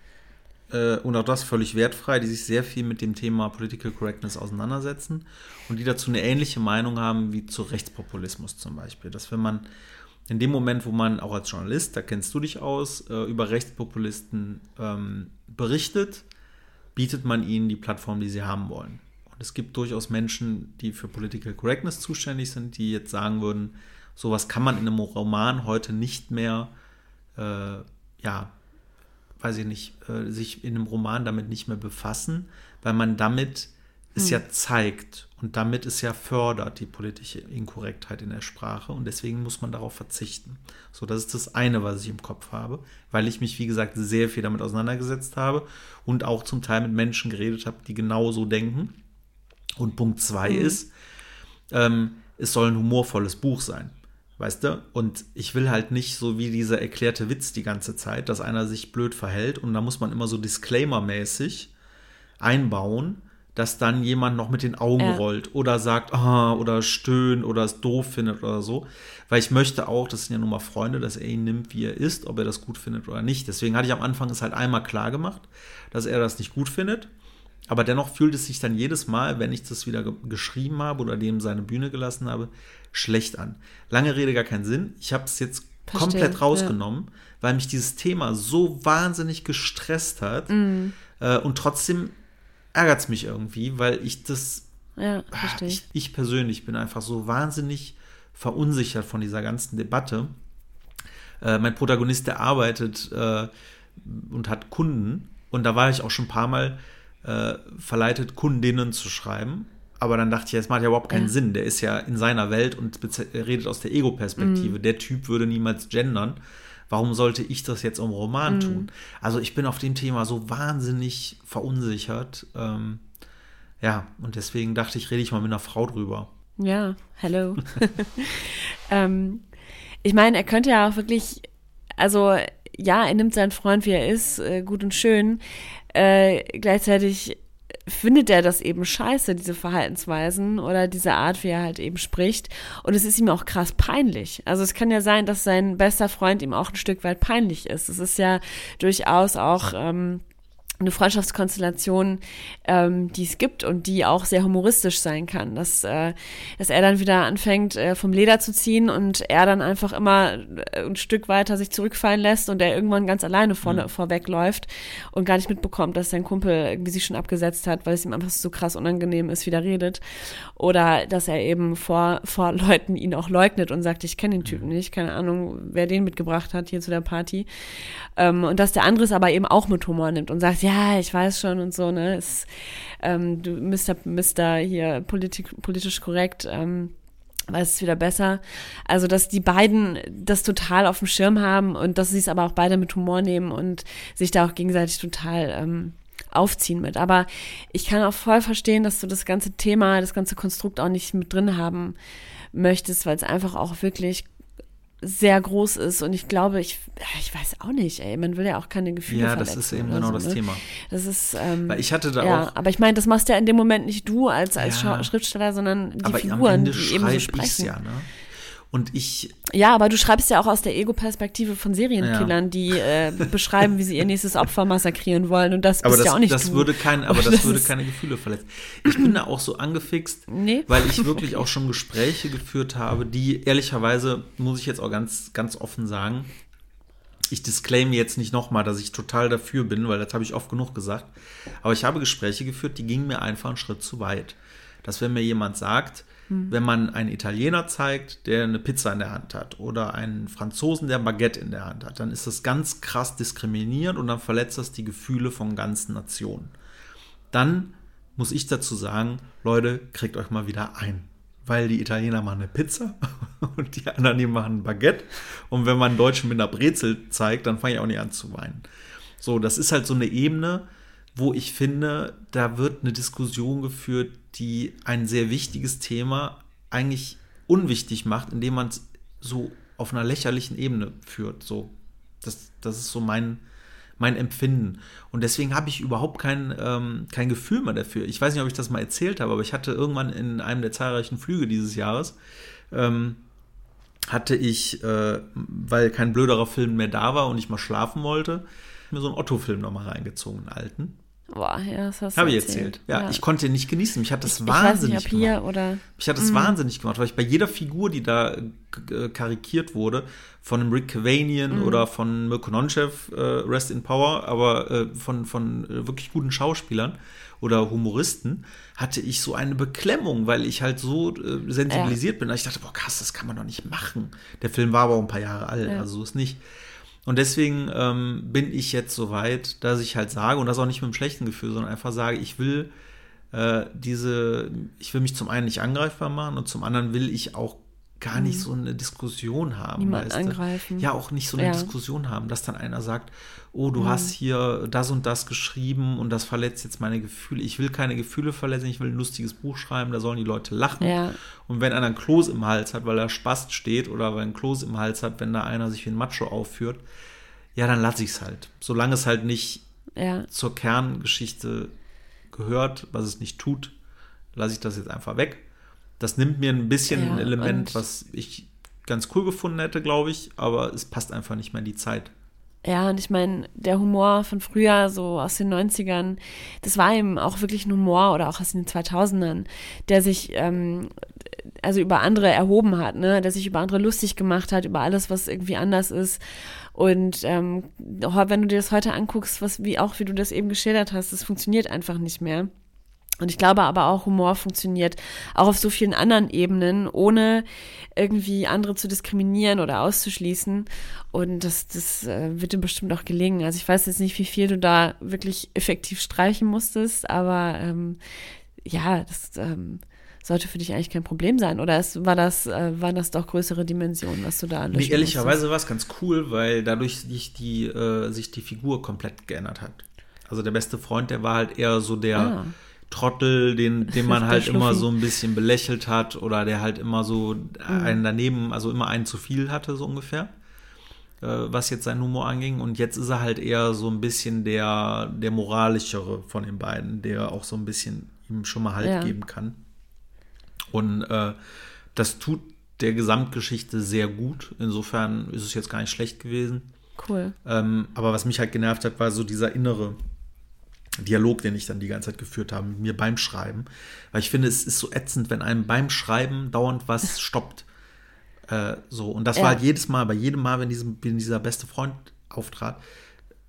äh, und auch das völlig wertfrei, die sich sehr viel mit dem Thema Political Correctness auseinandersetzen und die dazu eine ähnliche Meinung haben wie zu Rechtspopulismus zum Beispiel. Dass wenn man in dem Moment, wo man auch als Journalist, da kennst du dich aus, äh, über Rechtspopulisten ähm, berichtet, bietet man ihnen die Plattform, die sie haben wollen. Und es gibt durchaus Menschen, die für Political Correctness zuständig sind, die jetzt sagen würden, sowas kann man in einem Roman heute nicht mehr, äh, ja, weiß ich nicht, äh, sich in einem Roman damit nicht mehr befassen, weil man damit es ja zeigt und damit es ja fördert, die politische Inkorrektheit in der Sprache und deswegen muss man darauf verzichten. So, das ist das eine, was ich im Kopf habe, weil ich mich, wie gesagt, sehr viel damit auseinandergesetzt habe und auch zum Teil mit Menschen geredet habe, die genau so denken. Und Punkt zwei ist, ähm, es soll ein humorvolles Buch sein. Weißt du? Und ich will halt nicht so wie dieser erklärte Witz die ganze Zeit, dass einer sich blöd verhält und da muss man immer so Disclaimer-mäßig einbauen, dass dann jemand noch mit den Augen Ja. rollt oder sagt, ah, oder stöhnt oder es doof findet oder so. Weil ich möchte auch, das sind ja nun mal Freunde, dass er ihn nimmt, wie er ist, ob er das gut findet oder nicht. Deswegen hatte ich am Anfang es halt einmal klar gemacht, dass er das nicht gut findet. Aber dennoch fühlt es sich dann jedes Mal, wenn ich das wieder ge geschrieben habe oder dem seine Bühne gelassen habe, schlecht an. Lange Rede, gar keinen Sinn. Ich habe es jetzt Verstehe, komplett ja. rausgenommen, weil mich dieses Thema so wahnsinnig gestresst hat. Mhm. Äh, und trotzdem ärgert es mich irgendwie, weil ich das, Ja, verstehe ich, ich. ich persönlich bin einfach so wahnsinnig verunsichert von dieser ganzen Debatte. Äh, mein Protagonist, der arbeitet äh, und hat Kunden und da war ich auch schon ein paar Mal äh, verleitet, Kundinnen zu schreiben. Aber dann dachte ich, das macht ja überhaupt keinen Ja. Sinn. Der ist ja in seiner Welt und redet aus der Ego-Perspektive. Der Typ würde niemals gendern. Warum sollte ich das jetzt im Roman tun? Also ich bin auf dem Thema so wahnsinnig verunsichert. Ähm, ja, und deswegen dachte ich, rede ich mal mit einer Frau drüber. Ja, hello. ähm, ich meine, er könnte ja auch wirklich, also ja, er nimmt seinen Freund, wie er ist, äh, gut und schön. Äh, gleichzeitig findet er das eben scheiße, diese Verhaltensweisen oder diese Art, wie er halt eben spricht. Und es ist ihm auch krass peinlich. Also es kann ja sein, dass sein bester Freund ihm auch ein Stück weit peinlich ist. Es ist ja durchaus auch ähm, eine Freundschaftskonstellation, ähm, die es gibt und die auch sehr humoristisch sein kann. Dass, äh, dass er dann wieder anfängt, äh, vom Leder zu ziehen und er dann einfach immer äh, ein Stück weiter sich zurückfallen lässt und er irgendwann ganz alleine vorne, vorwegläuft und gar nicht mitbekommt, dass sein Kumpel irgendwie sich schon abgesetzt hat, weil es ihm einfach so krass unangenehm ist, wie der redet. Oder dass er eben vor, vor Leuten ihn auch leugnet und sagt, ich kenne den Typen nicht, keine Ahnung, wer den mitgebracht hat hier zu der Party. Ähm, und dass der andere es aber eben auch mit Humor nimmt und sagt, ja, ich weiß schon und so, ne, ist, ähm, du Mr. Mr. hier politik, politisch korrekt, ähm, weiß es wieder besser. Also, dass die beiden das total auf dem Schirm haben und dass sie es aber auch beide mit Humor nehmen und sich da auch gegenseitig total ähm, aufziehen mit. Aber ich kann auch voll verstehen, dass du das ganze Thema, das ganze Konstrukt auch nicht mit drin haben möchtest, weil es einfach auch wirklich sehr groß ist und ich glaube, ich, ich weiß auch nicht, ey, man will ja auch keine Gefühle Ja, das ist eben genau so, das ne? Thema. Das ist, ähm, Weil ich hatte da ja, auch, aber ich meine, das machst ja in dem Moment nicht du als, als Ja. Schriftsteller, sondern die aber am Figuren, Ende die eben so sprechen. ja, ne? Und ich, Ja, aber du schreibst ja auch aus der Ego-Perspektive von Serienkillern, die äh, beschreiben, wie sie ihr nächstes Opfer massakrieren wollen. Und das aber bist das, ja auch nicht das du. würde kein, aber Und das, würde keine Gefühle verletzen. Ich bin da auch so angefixt, Nee. weil ich wirklich auch schon Gespräche geführt habe, die ehrlicherweise, muss ich jetzt auch ganz, ganz offen sagen, ich disclaim jetzt nicht nochmal, dass ich total dafür bin, weil das habe ich oft genug gesagt. Aber ich habe Gespräche geführt, die gingen mir einfach einen Schritt zu weit. Dass wenn mir jemand sagt, wenn man einen Italiener zeigt, der eine Pizza in der Hand hat oder einen Franzosen, der ein Baguette in der Hand hat, dann ist das ganz krass diskriminierend und dann verletzt das die Gefühle von ganzen Nationen. Dann muss ich dazu sagen, Leute, kriegt euch mal wieder ein. Weil die Italiener machen eine Pizza und die anderen, die machen ein Baguette. Und wenn man einen Deutschen mit einer Brezel zeigt, dann fange ich auch nicht an zu weinen. So, das ist halt so eine Ebene, wo ich finde, da wird eine Diskussion geführt, die ein sehr wichtiges Thema eigentlich unwichtig macht, indem man es so auf einer lächerlichen Ebene führt. So, das, das ist so mein, mein Empfinden. Und deswegen habe ich überhaupt kein, ähm, kein Gefühl mehr dafür. Ich weiß nicht, ob ich das mal erzählt habe, aber ich hatte irgendwann in einem der zahlreichen Flüge dieses Jahres, ähm, hatte ich, äh, weil kein blöderer Film mehr da war und ich mal schlafen wollte, mir so einen Otto-Film nochmal reingezogen, einen alten. Boah, ja, das hast du Habe ich erzählt. erzählt. Ja, ich konnte ihn nicht genießen. Mich hat das ich wahnsinnig nicht, ob gemacht. oder Mich hat das wahnsinnig gemacht, weil ich bei jeder Figur, die da äh, karikiert wurde, von einem Rick Cavanian oder von Mirko Nonchev, äh, Rest in Power, aber äh, von, von äh, wirklich guten Schauspielern oder Humoristen, hatte ich so eine Beklemmung, weil ich halt so äh, sensibilisiert bin. dass Ich dachte, boah, krass, das kann man doch nicht machen. Der Film war aber auch ein paar Jahre alt, Ja. also so ist nicht. Und deswegen ähm, bin ich jetzt so weit, dass ich halt sage, und das auch nicht mit einem schlechten Gefühl, sondern einfach sage, ich will äh, diese, ich will mich zum einen nicht angreifbar machen und zum anderen will ich auch gar nicht so eine Diskussion haben. Mhm. Niemanden weißt angreifen. Ja, auch nicht so eine Ja. Mhm. Diskussion haben, dass dann einer sagt, oh, du hast hier das und das geschrieben und das verletzt jetzt meine Gefühle. Ich will keine Gefühle verletzen, ich will ein lustiges Buch schreiben, da sollen die Leute lachen. Ja. Und wenn einer ein Kloß im Hals hat, weil er Spast steht oder weil ein Kloß im Hals hat, wenn da einer sich wie ein Macho aufführt, ja, dann lasse ich es halt. Solange es halt nicht ja. zur Kerngeschichte gehört, was es nicht tut, lasse ich das jetzt einfach weg. Das nimmt mir ein bisschen Ja, ein Element, was ich ganz cool gefunden hätte, glaube ich, aber es passt einfach nicht mehr in die Zeit. Ja, und ich meine, der Humor von früher, so aus den 90ern, das war eben auch wirklich ein Humor oder auch aus den 2000ern, der sich ähm, also über andere erhoben hat, ne, der sich über andere lustig gemacht hat, über alles, was irgendwie anders ist. Und ähm, wenn du dir das heute anguckst, was wie auch wie du das eben geschildert hast, das funktioniert einfach nicht mehr. Und ich glaube aber auch, Humor funktioniert auch auf so vielen anderen Ebenen, ohne irgendwie andere zu diskriminieren oder auszuschließen. Und das, das äh, wird dir bestimmt auch gelingen. Also ich weiß jetzt nicht, wie viel du da wirklich effektiv streichen musstest, aber ähm, ja, das ähm, sollte für dich eigentlich kein Problem sein. Oder es, war das, äh, waren das doch größere Dimensionen, was du da Nee, löschen ehrlicherweise war es ganz cool, weil dadurch sich die, äh, sich die Figur komplett geändert hat. Also der beste Freund, der war halt eher so der Ah. Trottel, den, den man halt immer so ein bisschen belächelt hat oder der halt immer so einen daneben, also immer einen zu viel hatte, so ungefähr, äh, was jetzt seinen Humor anging. Und jetzt ist er halt eher so ein bisschen der, der moralischere von den beiden, der auch so ein bisschen ihm schon mal Halt Ja. geben kann. Und äh, das tut der Gesamtgeschichte sehr gut. Insofern ist es jetzt gar nicht schlecht gewesen. Cool. Ähm, aber was mich halt genervt hat, war so dieser innere Dialog, den ich dann die ganze Zeit geführt habe mit mir beim Schreiben. Weil ich finde, es ist so ätzend, wenn einem beim Schreiben dauernd was stoppt. Äh, so, und das Ja. war halt jedes Mal, bei jedem Mal, wenn, diesem, wenn dieser beste Freund auftrat,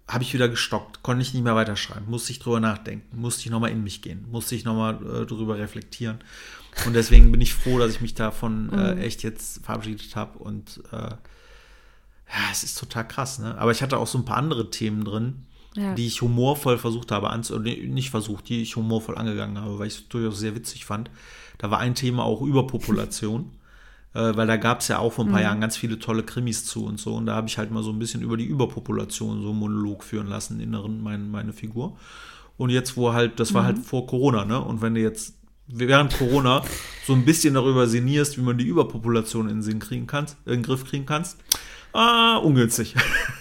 habe ich wieder gestockt, konnte ich nicht mehr weiterschreiben, musste ich drüber nachdenken, musste ich nochmal in mich gehen, musste ich nochmal äh, drüber reflektieren. Und deswegen bin ich froh, dass ich mich davon äh, echt jetzt verabschiedet habe. Und äh, ja, es ist total krass, ne? Aber ich hatte auch so ein paar andere Themen drin, Ja. die ich humorvoll versucht habe nicht versucht, die ich humorvoll angegangen habe, weil ich es durchaus sehr witzig fand. Da war ein Thema auch Überpopulation, äh, weil da gab es ja auch vor ein paar Jahren ganz viele tolle Krimis zu und so. Und da habe ich halt mal so ein bisschen über die Überpopulation so einen Monolog führen lassen, inneren mein, meine Figur. Und jetzt, wo halt, das war halt vor Corona, ne? Und wenn du jetzt während Corona so ein bisschen darüber sinnierst, wie man die Überpopulation in den Sinn kriegen kannst, in den Griff kriegen kannst, ah, ungünstig.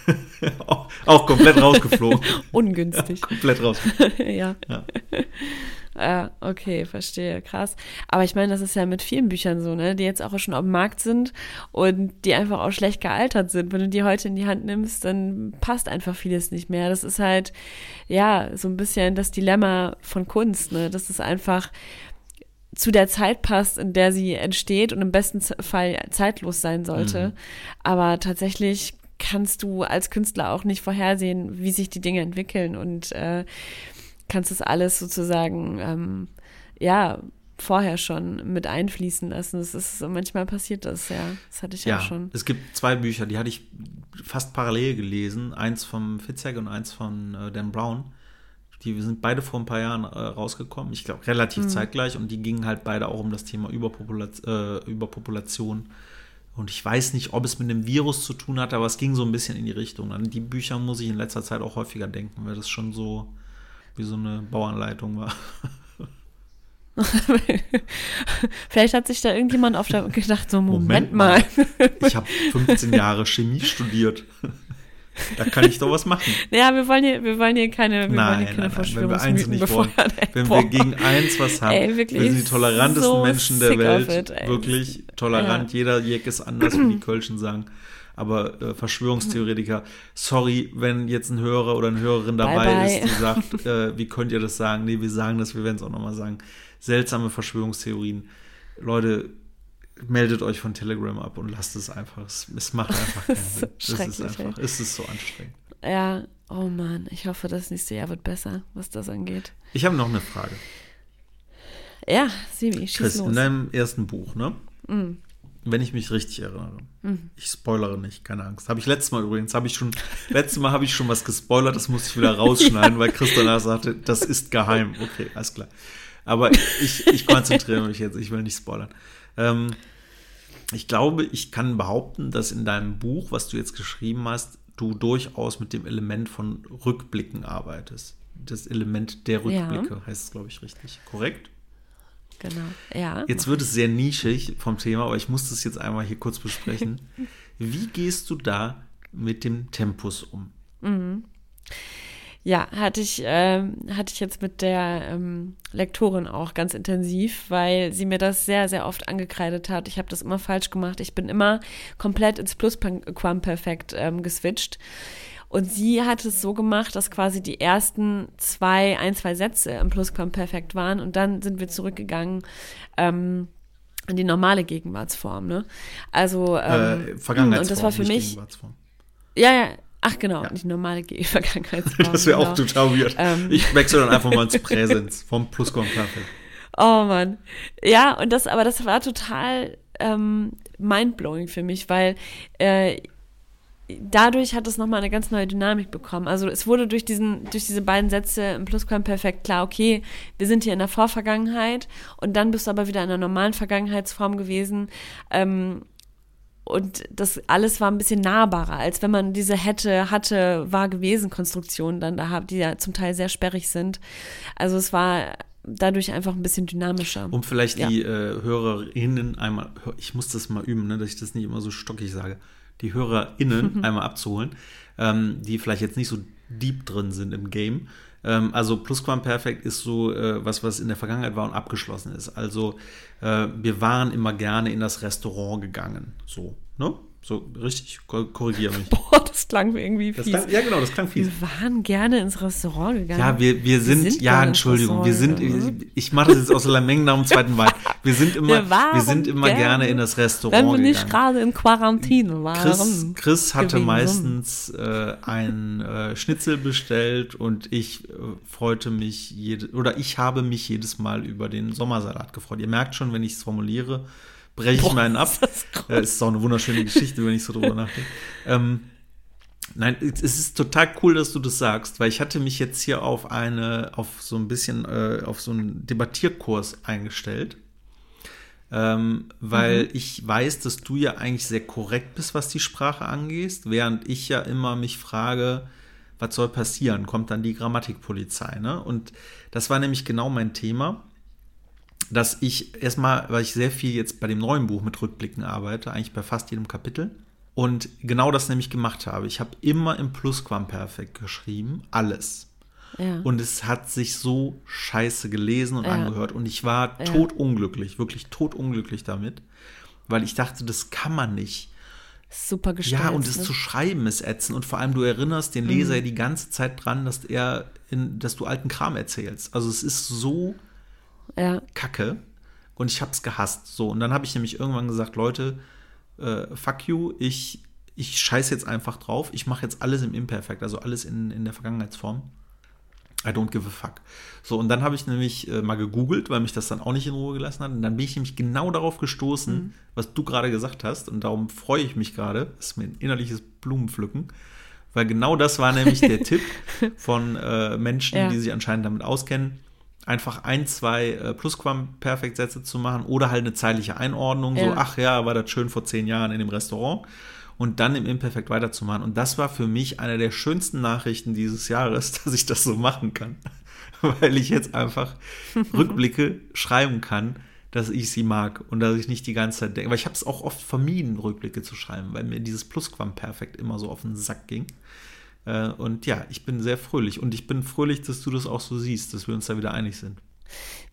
auch, auch komplett rausgeflogen. Ungünstig. komplett rausgeflogen. ja. Ja. Ja, okay, verstehe, krass. Aber ich meine, das ist ja mit vielen Büchern so, ne, die jetzt auch schon auf dem Markt sind und die einfach auch schlecht gealtert sind. Wenn du die heute in die Hand nimmst, dann passt einfach vieles nicht mehr. Das ist halt, ja, so ein bisschen das Dilemma von Kunst, ne, dass es einfach zu der Zeit passt, in der sie entsteht und im besten Fall zeitlos sein sollte. Mhm. Aber tatsächlich kannst du als Künstler auch nicht vorhersehen, wie sich die Dinge entwickeln und äh, kannst es alles sozusagen, ähm, ja, vorher schon mit einfließen lassen. Das ist manchmal passiert das, ja. Das hatte ich ja, auch schon. Es gibt zwei Bücher, die hatte ich fast parallel gelesen. Eins vom Fitzek und eins von äh, Dan Brown. Die sind beide vor ein paar Jahren äh, rausgekommen. Ich glaube, relativ mhm. zeitgleich. Und die gingen halt beide auch um das Thema Überpopula äh, Überpopulation. Und ich weiß nicht, ob es mit einem Virus zu tun hat, aber es ging so ein bisschen in die Richtung. An die Bücher muss ich in letzter Zeit auch häufiger denken, weil das schon so wie so eine Bauanleitung war. Vielleicht hat sich da irgendjemand auf der gedacht, so Moment, Moment mal. Ich habe 15 Jahre Chemie studiert. Da kann ich doch was machen. Ja, wir wollen hier, wir wollen hier keine, wir nein, hier keine nein. Wenn wir eins nicht wollen, wenn boah. wir gegen eins was haben, ey, wirklich, wir sind die tolerantesten so Menschen der Welt. It, wirklich tolerant. Ja. Jeder Jeck ist anders, wie die Kölschen sagen. Aber äh, Verschwörungstheoretiker, sorry, wenn jetzt ein Hörer oder eine Hörerin dabei bye, bye. ist, die sagt, äh, wie könnt ihr das sagen? Nee, wir sagen das, wir werden es auch nochmal sagen. Seltsame Verschwörungstheorien. Leute, meldet euch von Telegram ab und lasst es einfach. Es, es macht einfach keinen Sinn. Es ist einfach, es ist so anstrengend. Ja, oh Mann, ich hoffe, das nächste Jahr wird besser, was das angeht. Ich habe noch eine Frage. Ja, Sibi, schieß Chris, los. in deinem ersten Buch, ne? Mm. Wenn ich mich richtig erinnere. Mhm. Ich spoilere nicht, keine Angst. Habe ich letztes Mal übrigens, habe ich schon, letztes Mal habe ich schon was gespoilert, das musste ich wieder rausschneiden, ja. weil Chris danach sagte, das ist geheim. Okay, alles klar. Aber ich, ich konzentriere mich jetzt, ich will nicht spoilern. Ähm, ich glaube, ich kann behaupten, dass in deinem Buch, was du jetzt geschrieben hast, du durchaus mit dem Element von Rückblicken arbeitest. Das Element der Rückblicke ja. heißt es, glaube ich, richtig. Korrekt? Genau, ja. Jetzt wird es sehr nischig vom Thema, aber ich muss das jetzt einmal hier kurz besprechen. Wie gehst du da mit dem Tempus um? Mhm. Ja, hatte ich, äh, hatte ich jetzt mit der ähm, Lektorin auch ganz intensiv, weil sie mir das sehr, sehr oft angekreidet hat. Ich habe das immer falsch gemacht. Ich bin immer komplett ins Plusquamperfekt ähm, geswitcht. Und sie hat es so gemacht, dass quasi die ersten zwei, ein, zwei Sätze im Plusquamperfekt waren und dann sind wir zurückgegangen ähm, in die normale Gegenwartsform. Ne? Also ähm, äh, Vergangenheitsform, und das war für mich. Ja, ja, Ach genau, ja. die normale Vergangenheitsform. das wäre genau. auch total weird. Ähm. Ich wechsle dann einfach mal ins Präsens vom Plusquamperfekt. Oh Mann. Ja, und das, aber das war total ähm, mindblowing für mich, weil äh, dadurch hat es nochmal eine ganz neue Dynamik bekommen. Also es wurde durch, diesen, durch diese beiden Sätze im Plusquamperfekt klar, okay, wir sind hier in der Vorvergangenheit und dann bist du aber wieder in einer normalen Vergangenheitsform gewesen. Ähm, und das alles war ein bisschen nahbarer, als wenn man diese hätte, hatte, war gewesen Konstruktionen dann da hat, die ja zum Teil sehr sperrig sind. Also es war dadurch einfach ein bisschen dynamischer. Um vielleicht ja. die äh, HörerInnen einmal, ich muss das mal üben, ne, dass ich das nicht immer so stockig sage die HörerInnen einmal abzuholen, ähm, die vielleicht jetzt nicht so deep drin sind im Game. Ähm, also Plusquamperfekt ist so äh, was, was in der Vergangenheit war und abgeschlossen ist. Also äh, wir waren immer gerne in das Restaurant gegangen. So, ne? So, richtig, korrigiere mich. Boah, das klang irgendwie fies. Klang, ja, genau, das klang fies. Wir waren gerne ins Restaurant gegangen. Ja, wir, wir, sind, wir sind ja, Entschuldigung, wir sind, ich, ich mache das jetzt aus der Menge nach dem zweiten Wein. Wir sind immer, wir, wir sind immer gerne, gerne, in das Restaurant gegangen. Wenn wir nicht gerade in Quarantäne waren. Chris, Chris hatte meistens äh, ein äh, Schnitzel bestellt und ich äh, freute mich, jede, oder ich habe mich jedes Mal über den Sommersalat gefreut. Ihr merkt schon, wenn ich es formuliere, breche ich mir einen ab. Ist das ist auch eine wunderschöne Geschichte, wenn ich so drüber nachdenke. Ähm, nein, es ist total cool, dass du das sagst, weil ich hatte mich jetzt hier auf eine, auf so ein bisschen, äh, auf so einen Debattierkurs eingestellt. Ähm, weil mhm. ich weiß, dass du ja eigentlich sehr korrekt bist, was die Sprache angeht, während ich ja immer mich frage, was soll passieren? Kommt dann die Grammatikpolizei, ne? Und das war nämlich genau mein Thema dass ich erstmal, weil ich sehr viel jetzt bei dem neuen Buch mit Rückblicken arbeite, eigentlich bei fast jedem Kapitel, und genau das nämlich gemacht habe. Ich habe immer im Plusquamperfekt geschrieben, alles. Ja. Und es hat sich so scheiße gelesen und Ja. angehört. Und ich war Ja. totunglücklich, wirklich totunglücklich damit. Weil ich dachte, das kann man nicht. Super gestellt. Ja, und es ne? zu schreiben ist ätzend. Und vor allem, du erinnerst den Leser ja die ganze Zeit dran, dass er in, dass du alten Kram erzählst. Also es ist so Ja, kacke. Und ich hab's gehasst. So, und dann habe ich nämlich irgendwann gesagt, Leute, äh, fuck you, ich, ich scheiß jetzt einfach drauf. Ich mache jetzt alles im Imperfekt, also alles in, in der Vergangenheitsform. I don't give a fuck. So, und dann habe ich nämlich äh, mal gegoogelt, weil mich das dann auch nicht in Ruhe gelassen hat. Und dann bin ich nämlich genau darauf gestoßen, was du gerade gesagt hast. Und darum freue ich mich gerade. Das ist mir ein innerliches Blumenpflücken. Weil genau das war nämlich der Tipp von äh, Menschen, Ja. die sich anscheinend damit auskennen. Einfach ein, zwei äh, Plusquamperfektsätze zu machen oder halt eine zeitliche Einordnung. So, Ja. ach ja, war das schön vor zehn Jahren in dem Restaurant. Und dann im Imperfekt weiterzumachen. Und das war für mich eine der schönsten Nachrichten dieses Jahres, dass ich das so machen kann. Weil ich jetzt einfach Rückblicke schreiben kann, dass ich sie mag und dass ich nicht die ganze Zeit denke. Aber ich habe es auch oft vermieden, Rückblicke zu schreiben, weil mir dieses Plusquamperfekt immer so auf den Sack ging. Äh, Und ja, ich bin sehr fröhlich. Und ich bin fröhlich, dass du das auch so siehst, dass wir uns da wieder einig sind.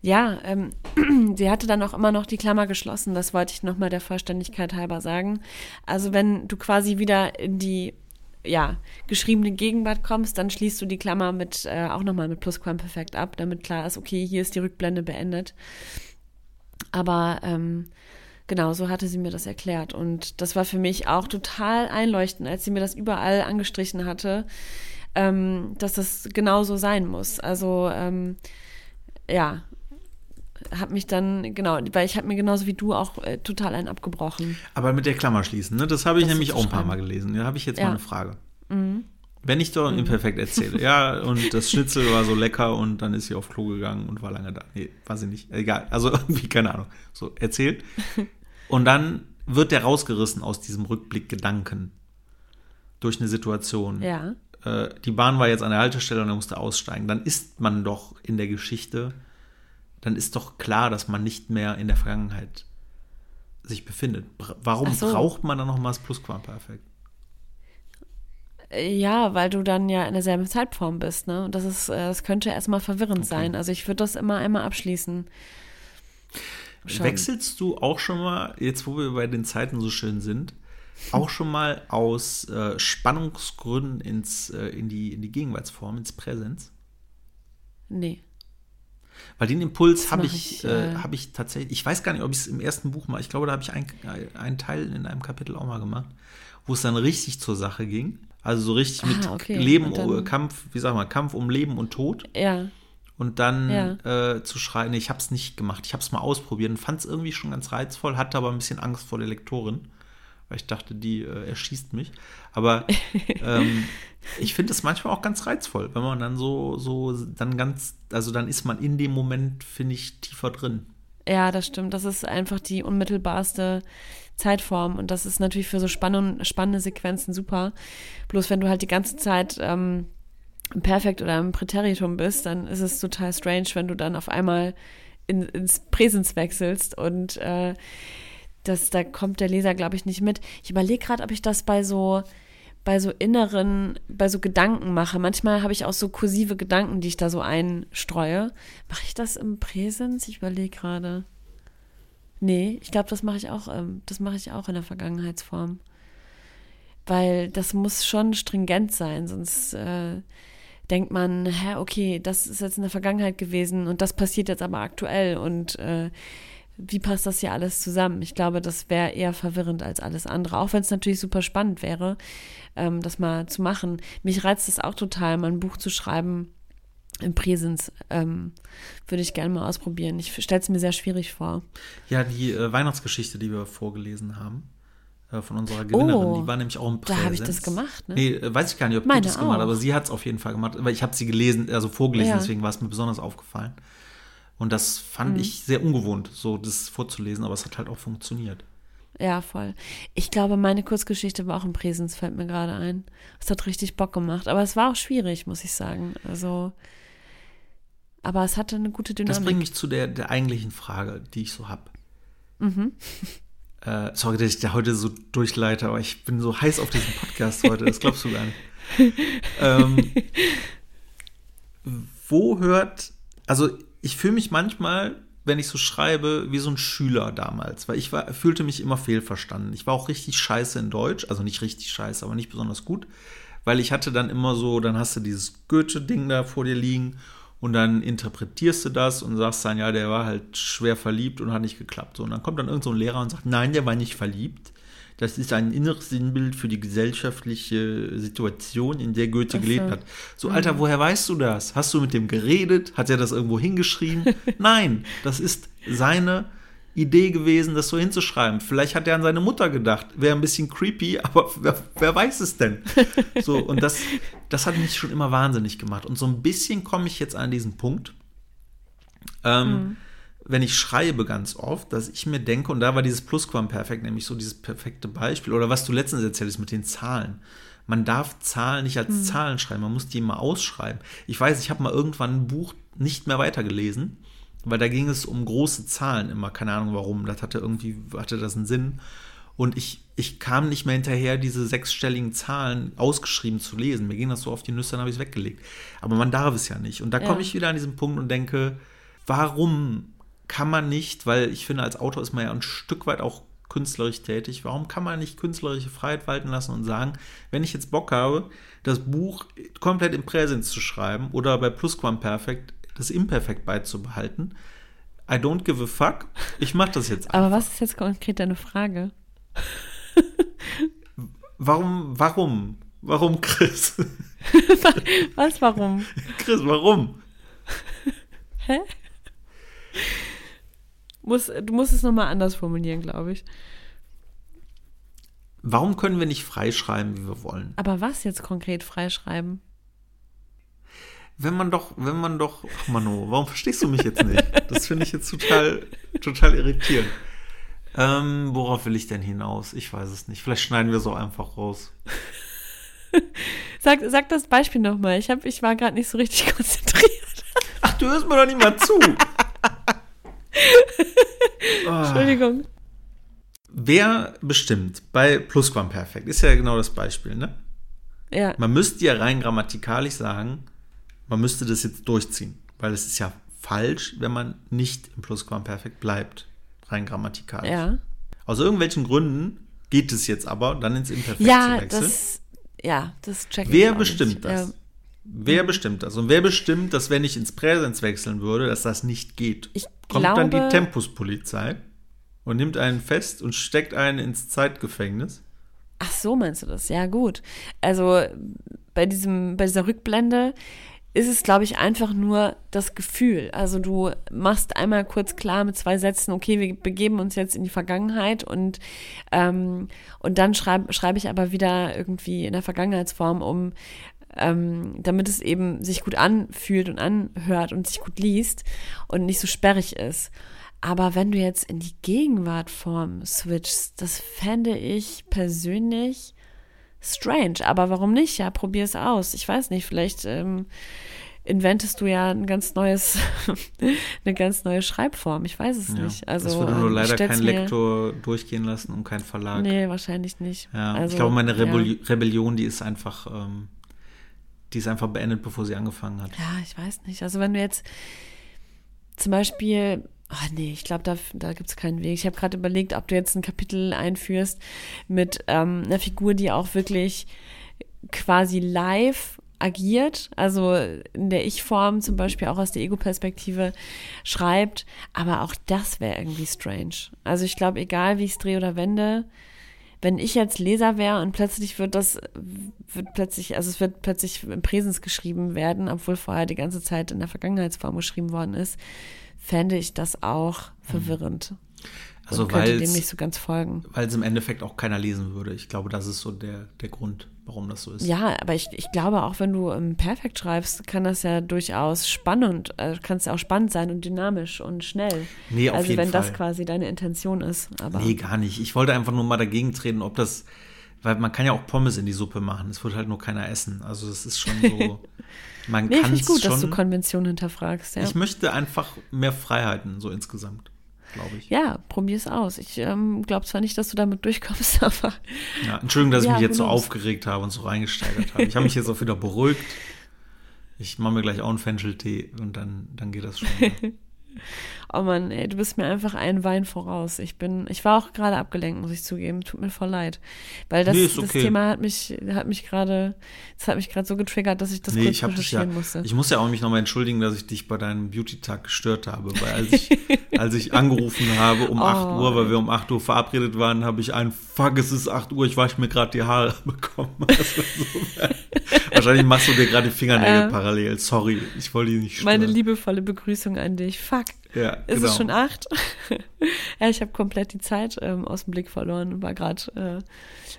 Ja, ähm, sie hatte dann auch immer noch die Klammer geschlossen, das wollte ich nochmal der Vollständigkeit halber sagen. Also wenn du quasi wieder in die ja, geschriebene Gegenwart kommst, dann schließt du die Klammer mit äh, auch nochmal mit Plusquamperfekt ab, damit klar ist, okay, hier ist die Rückblende beendet. Aber ähm, genau, so hatte sie mir das erklärt. Und das war für mich auch total einleuchtend, als sie mir das überall angestrichen hatte, ähm, dass das genau so sein muss. Also ähm, ja, habe mich dann, genau, weil ich habe mir genauso wie du auch äh, total einen abgebrochen. Aber mit der Klammer schließen, ne? das habe ich Das nämlich auch ein paar. Mal gelesen. Da habe ich jetzt Ja. Mhm. mal eine Frage. Wenn ich doch imperfekt erzähle, ja, und das Schnitzel war so lecker und dann ist sie auf Klo gegangen und war lange da. Nee, war sie nicht. Egal. Also irgendwie, keine Ahnung. So, erzählt. Und dann wird der rausgerissen aus diesem Rückblickgedanken durch eine Situation. Ja. Äh, die Bahn war jetzt an der Haltestelle und er musste aussteigen. Dann ist man doch in der Geschichte, dann ist doch klar, dass man nicht mehr in der Vergangenheit sich befindet. Warum so. braucht man dann nochmal das Plusquamperfekt? Ja, weil du dann ja in derselben Zeitform bist, ne? Und das ist, äh, das könnte erstmal verwirrend sein. Also ich würde das immer einmal abschließen. Schon. Wechselst du auch schon mal, jetzt wo wir bei den Zeiten so schön sind, auch schon mal aus äh, Spannungsgründen ins, äh, in, die, in die Gegenwartsform, ins Präsens? Nee. Weil den Impuls habe ich, ich, äh, äh, hab ich tatsächlich, ich weiß gar nicht, ob ich es im ersten Buch mal, ich glaube, da habe ich ein- einen Teil in einem Kapitel auch mal gemacht, wo es dann richtig zur Sache ging. Also so richtig Ah, mit okay. Leben, dann- äh, Kampf, wie sag mal, Kampf um Leben und Tod. Ja. Und dann Ja. äh, zu schreiben, nee, ich habe es nicht gemacht, ich habe es mal ausprobiert und fand es irgendwie schon ganz reizvoll, hatte aber ein bisschen Angst vor der Lektorin, weil ich dachte, die äh, erschießt mich. Aber ähm, ich finde es manchmal auch ganz reizvoll, wenn man dann so, so, dann ganz, also dann ist man in dem Moment, finde ich, tiefer drin. Ja, das stimmt. Das ist einfach die unmittelbarste Zeitform. Und das ist natürlich für so spannende, spannende Sequenzen super. Bloß wenn du halt die ganze Zeit ähm, im Perfekt oder im Präteritum bist, dann ist es total strange, wenn du dann auf einmal in, ins Präsens wechselst und äh, das, da kommt der Leser, glaube ich, nicht mit. Ich überlege gerade, ob ich das bei so bei so inneren, bei so Gedanken mache. Manchmal habe ich auch so kursive Gedanken, die ich da so einstreue. Mache ich das im Präsens? Ich überlege gerade. Nee, ich glaube, das mache ich auch, ähm, das mache ich auch in der Vergangenheitsform. Weil das muss schon stringent sein, sonst äh, denkt man, hä, okay, das ist jetzt in der Vergangenheit gewesen und das passiert jetzt aber aktuell und äh, wie passt das hier alles zusammen? Ich glaube, das wäre eher verwirrend als alles andere, auch wenn es natürlich super spannend wäre, ähm, das mal zu machen. Mich reizt es auch total, mal ein Buch zu schreiben im Präsens. Ähm, würde ich gerne mal ausprobieren. Ich stelle es mir sehr schwierig vor. Ja, die äh, Weihnachtsgeschichte, die wir vorgelesen haben, äh, von unserer Gewinnerin, Oh, die war nämlich auch im da Präsens. habe ich das gemacht, ne? Nee, äh, weiß ich gar nicht, ob Meine du das gemacht hast, aber sie hat es auf jeden Fall gemacht, weil ich habe sie gelesen, also vorgelesen, Ja. deswegen war es mir besonders aufgefallen. Und das Mhm. fand ich sehr ungewohnt, so das vorzulesen, aber es hat halt auch funktioniert. Ja, voll. Ich glaube, meine Kurzgeschichte war auch im Präsens, fällt mir gerade ein. Es hat richtig Bock gemacht. Aber es war auch schwierig, muss ich sagen. Also, aber es hatte eine gute Das Dynamik. bringt mich zu der, der eigentlichen Frage, die ich so habe. Äh, sorry, dass ich da heute so durchleite, aber ich bin so heiß auf diesen Podcast heute, das glaubst du gar nicht. ähm, wo hört, also ich fühle mich manchmal, wenn ich so schreibe, wie so ein Schüler damals, weil ich war, fühlte mich immer fehlverstanden. Ich war auch richtig scheiße in Deutsch, also nicht richtig scheiße, aber nicht besonders gut, weil ich hatte dann immer so, dann hast du dieses Goethe-Ding da vor dir liegen und dann interpretierst du das und sagst dann, ja, der war halt schwer verliebt und hat nicht geklappt. So, und dann kommt dann irgend so ein Lehrer und sagt, nein, der war nicht verliebt. Das ist ein inneres Sinnbild für die gesellschaftliche Situation, in der Goethe so. gelebt hat. So, Alter, woher weißt du das? Hast du mit dem geredet? Hat er das irgendwo hingeschrieben? Nein, das ist seine Idee gewesen, das so hinzuschreiben. Vielleicht hat er an seine Mutter gedacht. Wäre ein bisschen creepy, aber wer, wer weiß es denn? So, und das, das hat mich schon immer wahnsinnig gemacht. Und so ein bisschen komme ich jetzt an diesen Punkt. Ähm, wenn ich schreibe ganz oft, dass ich mir denke, und da war dieses Plusquamperfekt nämlich so dieses perfekte Beispiel, oder was du letztens erzählst mit den Zahlen. Man darf Zahlen nicht als Zahlen schreiben, man muss die immer ausschreiben. Ich weiß, ich habe mal irgendwann ein Buch nicht mehr weitergelesen, weil da ging es um große Zahlen immer, keine Ahnung warum. Das hatte irgendwie, hatte das einen Sinn. Und ich, ich kam nicht mehr hinterher, diese sechsstelligen Zahlen ausgeschrieben zu lesen. Mir ging das so auf die Nüsse, dann habe ich es weggelegt. Aber man darf es ja nicht. Und da Ja. komme ich wieder an diesen Punkt und denke, warum kann man nicht, weil ich finde, als Autor ist man ja ein Stück weit auch künstlerisch tätig, warum kann man nicht künstlerische Freiheit walten lassen und sagen, wenn ich jetzt Bock habe, das Buch komplett im Präsens zu schreiben oder bei Plusquamperfekt das Imperfekt beizubehalten, I don't give a fuck, ich mache das jetzt Aber was ist jetzt konkret deine Frage? Warum, warum, warum Chris? Was, warum? Chris, warum? Hä? Muss, du musst es nochmal anders formulieren, glaube ich. Warum können wir nicht frei schreiben, wie wir wollen? Aber was jetzt konkret freischreiben? Wenn man doch, wenn man doch, ach Mano, warum verstehst du mich jetzt nicht? Das finde ich jetzt total, total irritierend. Ähm, worauf will ich denn hinaus? Ich weiß es nicht. Vielleicht schneiden wir so einfach raus. Sag, sag das Beispiel nochmal. Ich, hab, ich war gerade nicht so richtig konzentriert. Ach, du hörst mir doch nicht mal zu. Ah. Entschuldigung. Wer bestimmt bei Plusquamperfekt? Ist ja genau das Beispiel, ne? Ja, Man müsste ja rein grammatikalisch sagen, man müsste das jetzt durchziehen, weil es ist ja falsch, wenn man nicht im Plusquamperfekt bleibt, rein grammatikalisch. ja. Aus irgendwelchen Gründen geht es jetzt aber, dann ins Imperfekt zu Ja, wechseln. das, ja, das check ich Wer bestimmt nicht. das? Ja, Wer bestimmt das? Und wer bestimmt, dass wenn ich ins Präsens wechseln würde, dass das nicht geht? Ich Kommt dann die glaube- Tempuspolizei und nimmt einen fest und steckt einen ins Zeitgefängnis? Ach so, meinst du das? Ja, gut. Also bei diesem, bei dieser Rückblende ist es, glaube ich, einfach nur das Gefühl. Also du machst einmal kurz klar mit zwei Sätzen, okay, wir begeben uns jetzt in die Vergangenheit und, ähm, und dann schreibe schreib ich aber wieder irgendwie in der Vergangenheitsform um, ähm, damit es eben sich gut anfühlt und anhört und sich gut liest und nicht so sperrig ist. Aber wenn du jetzt in die Gegenwartform switchst, das fände ich persönlich strange. Aber warum nicht? Ja, probier es aus. Ich weiß nicht, vielleicht ähm, inventest du ja ein ganz neues, eine ganz neue Schreibform. Ich weiß es Ja. nicht. Also, das würde nur ähm, leider kein Lektor durchgehen lassen und kein Verlag. Nee, wahrscheinlich nicht. Ja, also, ich glaube, meine ja. Rebelli Rebellion, die ist einfach, ähm, die ist einfach beendet, bevor sie angefangen hat. Ja, ich weiß nicht. Also wenn du jetzt zum Beispiel, ach nee, ich glaube, da, da gibt es keinen Weg. Ich habe gerade überlegt, ob du jetzt ein Kapitel einführst mit ähm, einer Figur, die auch wirklich quasi live agiert, also in der Ich-Form zum Beispiel auch aus der Ego-Perspektive schreibt, aber auch das wäre irgendwie strange. Also ich glaube, egal wie ich es drehe oder wende, wenn ich jetzt Leser wäre und plötzlich wird das, wird plötzlich, also es wird plötzlich im Präsens geschrieben werden, obwohl vorher die ganze Zeit in der Vergangenheitsform geschrieben worden ist, fände ich das auch verwirrend. Also und könnte weil dem nicht es so ganz folgen. im Endeffekt auch keiner lesen würde. Ich glaube, das ist so der, der Grund, warum das so ist. Ja, aber ich, ich glaube, auch wenn du im Perfekt schreibst, kann das ja durchaus spannend, äh, kann es ja auch spannend sein und dynamisch und schnell. Nee, auf also jeden wenn das Fall. quasi deine Intention ist. Aber Nee, gar nicht. Ich wollte einfach nur mal dagegen treten, ob das, weil man kann ja auch Pommes in die Suppe machen. Es wird halt nur keiner essen. Also es ist schon so, man nee, kann finde ich gut, schon. dass du Konventionen hinterfragst. Ja, Ich möchte einfach mehr Freiheiten, so insgesamt, glaube ich. ja probier es aus. Ich ähm, glaube zwar nicht, dass du damit durchkommst, aber Ja, Entschuldigung, dass ich Ja, mich jetzt so knows? aufgeregt habe und so reingesteigert habe. Ich habe mich jetzt auch wieder beruhigt. Ich mache mir gleich auch einen Fencheltee und dann, dann geht das schon. Oh Mann, ey, du bist mir einfach einen Wein voraus. Ich bin, ich war auch gerade abgelenkt, muss ich zugeben. Tut mir voll leid. Weil das, Nee, ist das okay. Thema hat mich, hat mich gerade, das hat mich gerade so getriggert, dass ich das nee, kurz ich, dich ja, recherchieren musste. ich muss ja auch mich nochmal entschuldigen, dass ich dich bei deinem Beauty-Tag gestört habe. Weil als ich, als ich angerufen habe um Oh. 8 Uhr, weil wir um 8 Uhr verabredet waren, habe ich ein Fuck, es ist 8 Uhr, ich wasche mir gerade die Haare bekommen. Also so, wahrscheinlich machst du dir gerade die Fingernägel Äh. parallel. Sorry, ich wollte dich nicht stören. Meine liebevolle Begrüßung an dich. Fuck. Ja, Ist genau. es schon acht? ja, ich habe komplett die Zeit ähm, aus dem Blick verloren und war gerade äh,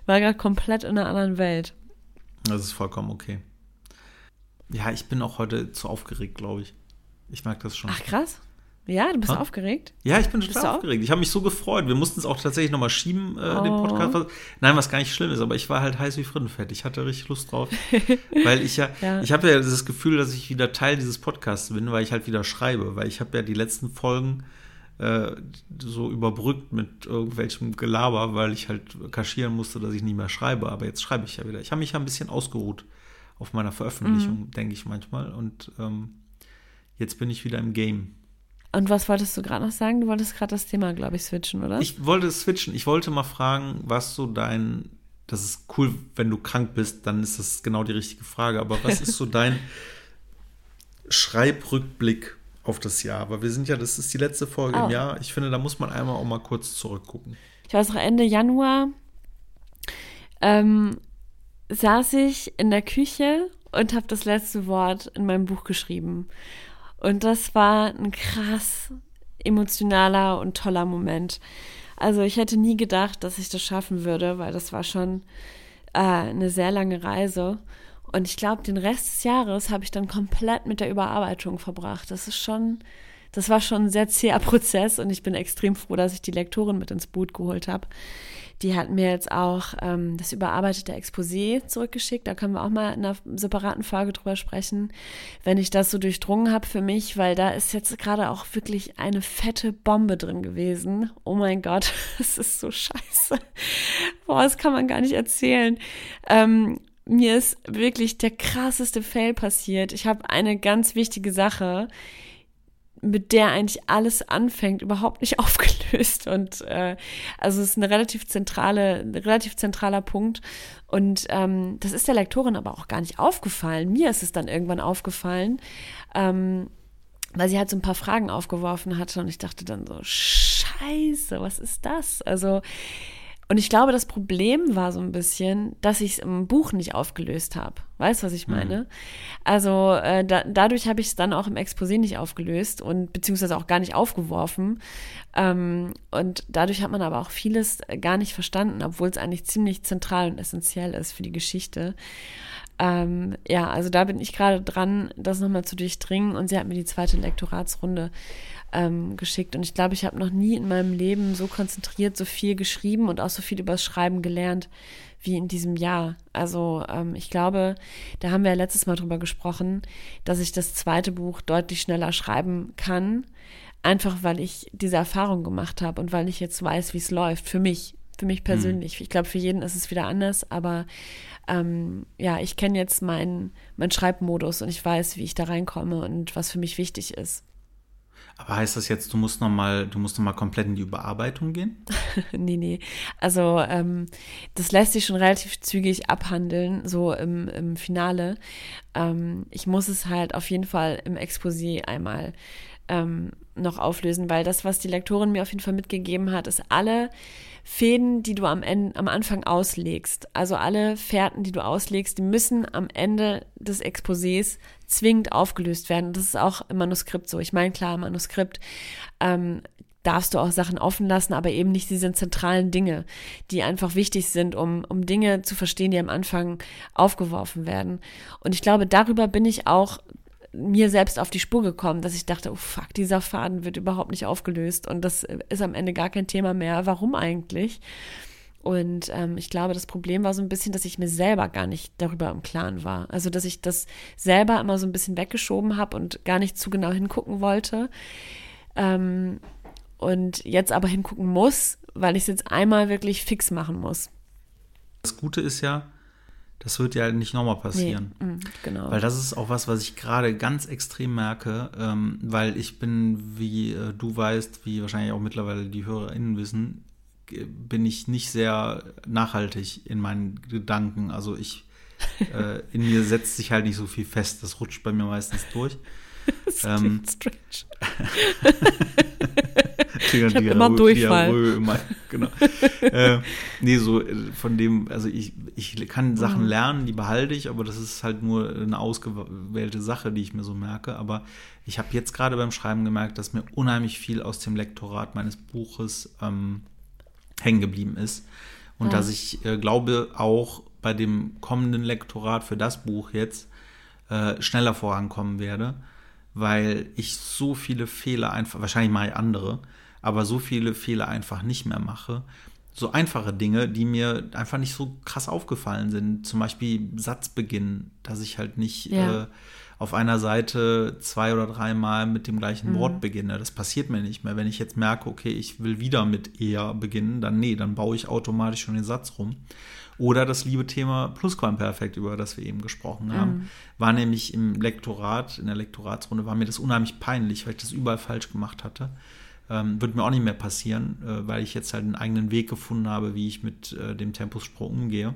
war gerade komplett in einer anderen Welt. Das ist vollkommen okay. Ja, ich bin auch heute zu aufgeregt, glaube ich. Ich mag das schon. Ach krass. Ja, du bist Ha? aufgeregt? Ja, ich bin Bist total aufgeregt. Ich habe mich so gefreut. Wir mussten es auch tatsächlich nochmal schieben, äh, den Oh. Podcast. Nein, was gar nicht schlimm ist, aber ich war halt heiß wie Frittenfett. Ich hatte richtig Lust drauf. weil ich ja, Ja. ich habe ja das Gefühl, dass ich wieder Teil dieses Podcasts bin, weil ich halt wieder schreibe. Weil ich habe ja die letzten Folgen äh, so überbrückt mit irgendwelchem Gelaber, weil ich halt kaschieren musste, dass ich nicht mehr schreibe. Aber jetzt schreibe ich ja wieder. Ich habe mich ja ein bisschen ausgeruht auf meiner Veröffentlichung, Mhm. denke ich manchmal. Und ähm, jetzt bin ich wieder im Game. Und was wolltest du gerade noch sagen? Du wolltest gerade das Thema, glaube ich, switchen, oder? Ich wollte switchen. Ich wollte mal fragen, was so dein. Das ist cool, wenn du krank bist, dann ist das genau die richtige Frage. Aber was ist so dein Schreibrückblick auf das Jahr? Weil wir sind ja, das ist die letzte Folge Oh. im Jahr. Ich finde, da muss man einmal auch mal kurz zurückgucken. ich weiß noch, Ende Januar ähm, saß ich in der Küche und habe das letzte Wort in meinem Buch geschrieben. Und das war ein krass emotionaler und toller Moment. Also ich hätte nie gedacht, dass ich das schaffen würde, weil das war schon äh, eine sehr lange Reise. Und ich glaube, den Rest des Jahres habe ich dann komplett mit der Überarbeitung verbracht. Das ist schon, das war schon ein sehr zäher Prozess und ich bin extrem froh, dass ich die Lektorin mit ins Boot geholt habe. Die hat mir jetzt auch ähm, das überarbeitete Exposé zurückgeschickt. Da können wir auch mal in einer separaten Folge drüber sprechen, wenn ich das so durchdrungen habe für mich, weil da ist jetzt gerade auch wirklich eine fette Bombe drin gewesen. Oh mein Gott, das ist so scheiße. Boah, das kann man gar nicht erzählen. Ähm, mir ist wirklich der krasseste Fail passiert. Ich habe eine ganz wichtige Sache, mit der eigentlich alles anfängt, überhaupt nicht aufgelöst. Und äh, also es ist eine relativ zentrale, ein relativ zentraler Punkt. Und ähm, das ist der Lektorin aber auch gar nicht aufgefallen. Mir ist es dann irgendwann aufgefallen, ähm, weil sie halt so ein paar Fragen aufgeworfen hatte und ich dachte dann so, scheiße, was ist das? Also und ich glaube, das Problem war so ein bisschen, dass ich es im Buch nicht aufgelöst habe. Weißt du, was ich meine? Also äh, da, dadurch habe ich es dann auch im Exposé nicht aufgelöst und beziehungsweise auch gar nicht aufgeworfen. Ähm, und dadurch hat man aber auch vieles gar nicht verstanden, obwohl es eigentlich ziemlich zentral und essentiell ist für die Geschichte. Ähm, ja, also da bin ich gerade dran, das nochmal zu durchdringen. Und sie hat mir die zweite Lektoratsrunde ähm, geschickt. Und ich glaube, ich habe noch nie in meinem Leben so konzentriert, so viel geschrieben und auch so viel übers Schreiben gelernt wie in diesem Jahr. Also ähm, ich glaube, da haben wir ja letztes Mal drüber gesprochen, dass ich das zweite Buch deutlich schneller schreiben kann, einfach weil ich diese Erfahrung gemacht habe und weil ich jetzt weiß, wie es läuft, für mich, für mich persönlich. Ich glaube, für jeden ist es wieder anders, aber ähm, ja, ich kenne jetzt meinen mein Schreibmodus und ich weiß, wie ich da reinkomme und was für mich wichtig ist. Aber heißt das jetzt, du musst noch mal, du musst noch mal komplett in die Überarbeitung gehen? nee, nee. Also ähm, das lässt sich schon relativ zügig abhandeln, so im, im Finale. Ähm, ich muss es halt auf jeden Fall im Exposé einmal ähm, noch auflösen, weil das, was die Lektorin mir auf jeden Fall mitgegeben hat, ist alle Fäden, die du am, Ende, am Anfang auslegst, also alle Fährten, die du auslegst, die müssen am Ende des Exposés zwingend aufgelöst werden. Das ist auch im Manuskript so. Ich meine, klar, im Manuskript ähm, darfst du auch Sachen offen lassen, aber eben nicht diese zentralen Dinge, die einfach wichtig sind, um, um Dinge zu verstehen, die am Anfang aufgeworfen werden. Und ich glaube, darüber bin ich auch mir selbst auf die Spur gekommen, dass ich dachte, oh fuck, dieser Faden wird überhaupt nicht aufgelöst und das ist am Ende gar kein Thema mehr. Warum eigentlich? Und ähm, ich glaube, das Problem war so ein bisschen, dass ich mir selber gar nicht darüber im Klaren war. Also, dass ich das selber immer so ein bisschen weggeschoben habe und gar nicht zu genau hingucken wollte. Ähm, und jetzt aber hingucken muss, weil ich es jetzt einmal wirklich fix machen muss. Das Gute ist ja, Das wird ja nicht nochmal passieren. Nee, mm, genau. Weil das ist auch was, was ich gerade ganz extrem merke, ähm, weil ich bin, wie äh, du weißt, wie wahrscheinlich auch mittlerweile die HörerInnen wissen, bin ich nicht sehr nachhaltig in meinen Gedanken. Also ich, äh, in mir setzt sich halt nicht so viel fest. Das rutscht bei mir meistens durch. das ähm, strange. ich habe immer Durchfall. Diarrhoe, immer, genau. äh, nee, so äh, von dem, also ich, ich kann Sachen mhm. lernen, die behalte ich, aber das ist halt nur eine ausgewählte Sache, die ich mir so merke. Aber ich habe jetzt gerade beim Schreiben gemerkt, dass mir unheimlich viel aus dem Lektorat meines Buches ähm, hängen geblieben ist. Und ja. dass ich äh, glaube, auch bei dem kommenden Lektorat für das Buch jetzt äh, schneller vorankommen werde, weil ich so viele Fehler einfach, wahrscheinlich mache ich andere, aber so viele Fehler einfach nicht mehr mache. So einfache Dinge, die mir einfach nicht so krass aufgefallen sind. Zum Beispiel Satzbeginn, dass ich halt nicht ja. äh, auf einer Seite zwei oder dreimal mit dem gleichen mhm. Wort beginne. Das passiert mir nicht mehr. Wenn ich jetzt merke, okay, ich will wieder mit eher beginnen, dann nee, dann baue ich automatisch schon den Satz rum. Oder das liebe Thema Plusquamperfekt, über das wir eben gesprochen haben, mhm. war nämlich im Lektorat, in der Lektoratsrunde, war mir das unheimlich peinlich, weil ich das überall falsch gemacht hatte. Ähm, wird mir auch nicht mehr passieren, äh, weil ich jetzt halt einen eigenen Weg gefunden habe, wie ich mit äh, dem Tempussprung umgehe.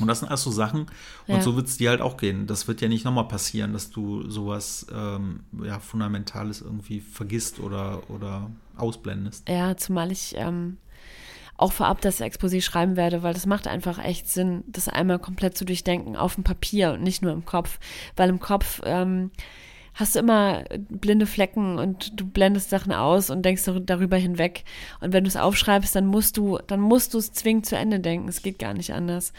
Und das sind alles so Sachen. Und ja. so wird es dir halt auch gehen. Das wird ja nicht nochmal passieren, dass du sowas ähm, ja, Fundamentales irgendwie vergisst oder, oder ausblendest. Ja, zumal ich ähm, auch vorab das Exposé schreiben werde, weil das macht einfach echt Sinn, das einmal komplett zu durchdenken auf dem Papier und nicht nur im Kopf. Weil im Kopf ähm, hast du immer blinde Flecken und du blendest Sachen aus und denkst darüber hinweg. Und wenn du es aufschreibst, dann musst du, dann musst du es zwingend zu Ende denken. Es geht gar nicht anders.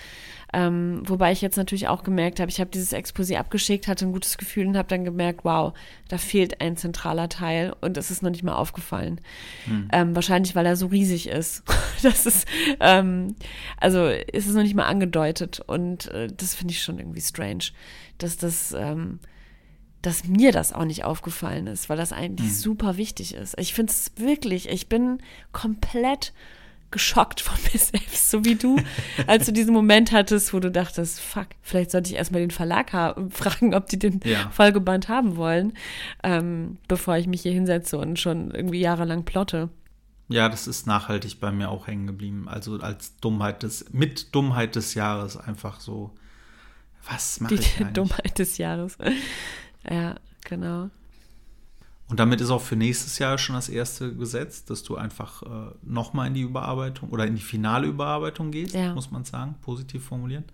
Ähm, wobei ich jetzt natürlich auch gemerkt habe, ich habe dieses Exposé abgeschickt, hatte ein gutes Gefühl und habe dann gemerkt, wow, da fehlt ein zentraler Teil und es ist noch nicht mal aufgefallen. Hm. Ähm, wahrscheinlich, weil er so riesig ist. das ist, ähm, also ist es noch nicht mal angedeutet und äh, das finde ich schon irgendwie strange, dass das, ähm, dass mir das auch nicht aufgefallen ist, weil das eigentlich hm. super wichtig ist. Ich finde es wirklich, ich bin komplett geschockt von mir selbst, so wie du, als du diesen Moment hattest, wo du dachtest, fuck, vielleicht sollte ich erstmal den Verlag fragen, ob die den ja. Folgeband haben wollen, ähm, bevor ich mich hier hinsetze und schon irgendwie jahrelang plotte. Ja, das ist nachhaltig bei mir auch hängen geblieben. Also als Dummheit des, mit Dummheit des Jahres einfach so, was mache ich eigentlich? Dummheit des Jahres. Ja, genau. Und damit ist auch für nächstes Jahr schon das erste Gesetz, dass du einfach äh, nochmal in die Überarbeitung oder in die finale Überarbeitung gehst, ja. muss man sagen, positiv formulieren.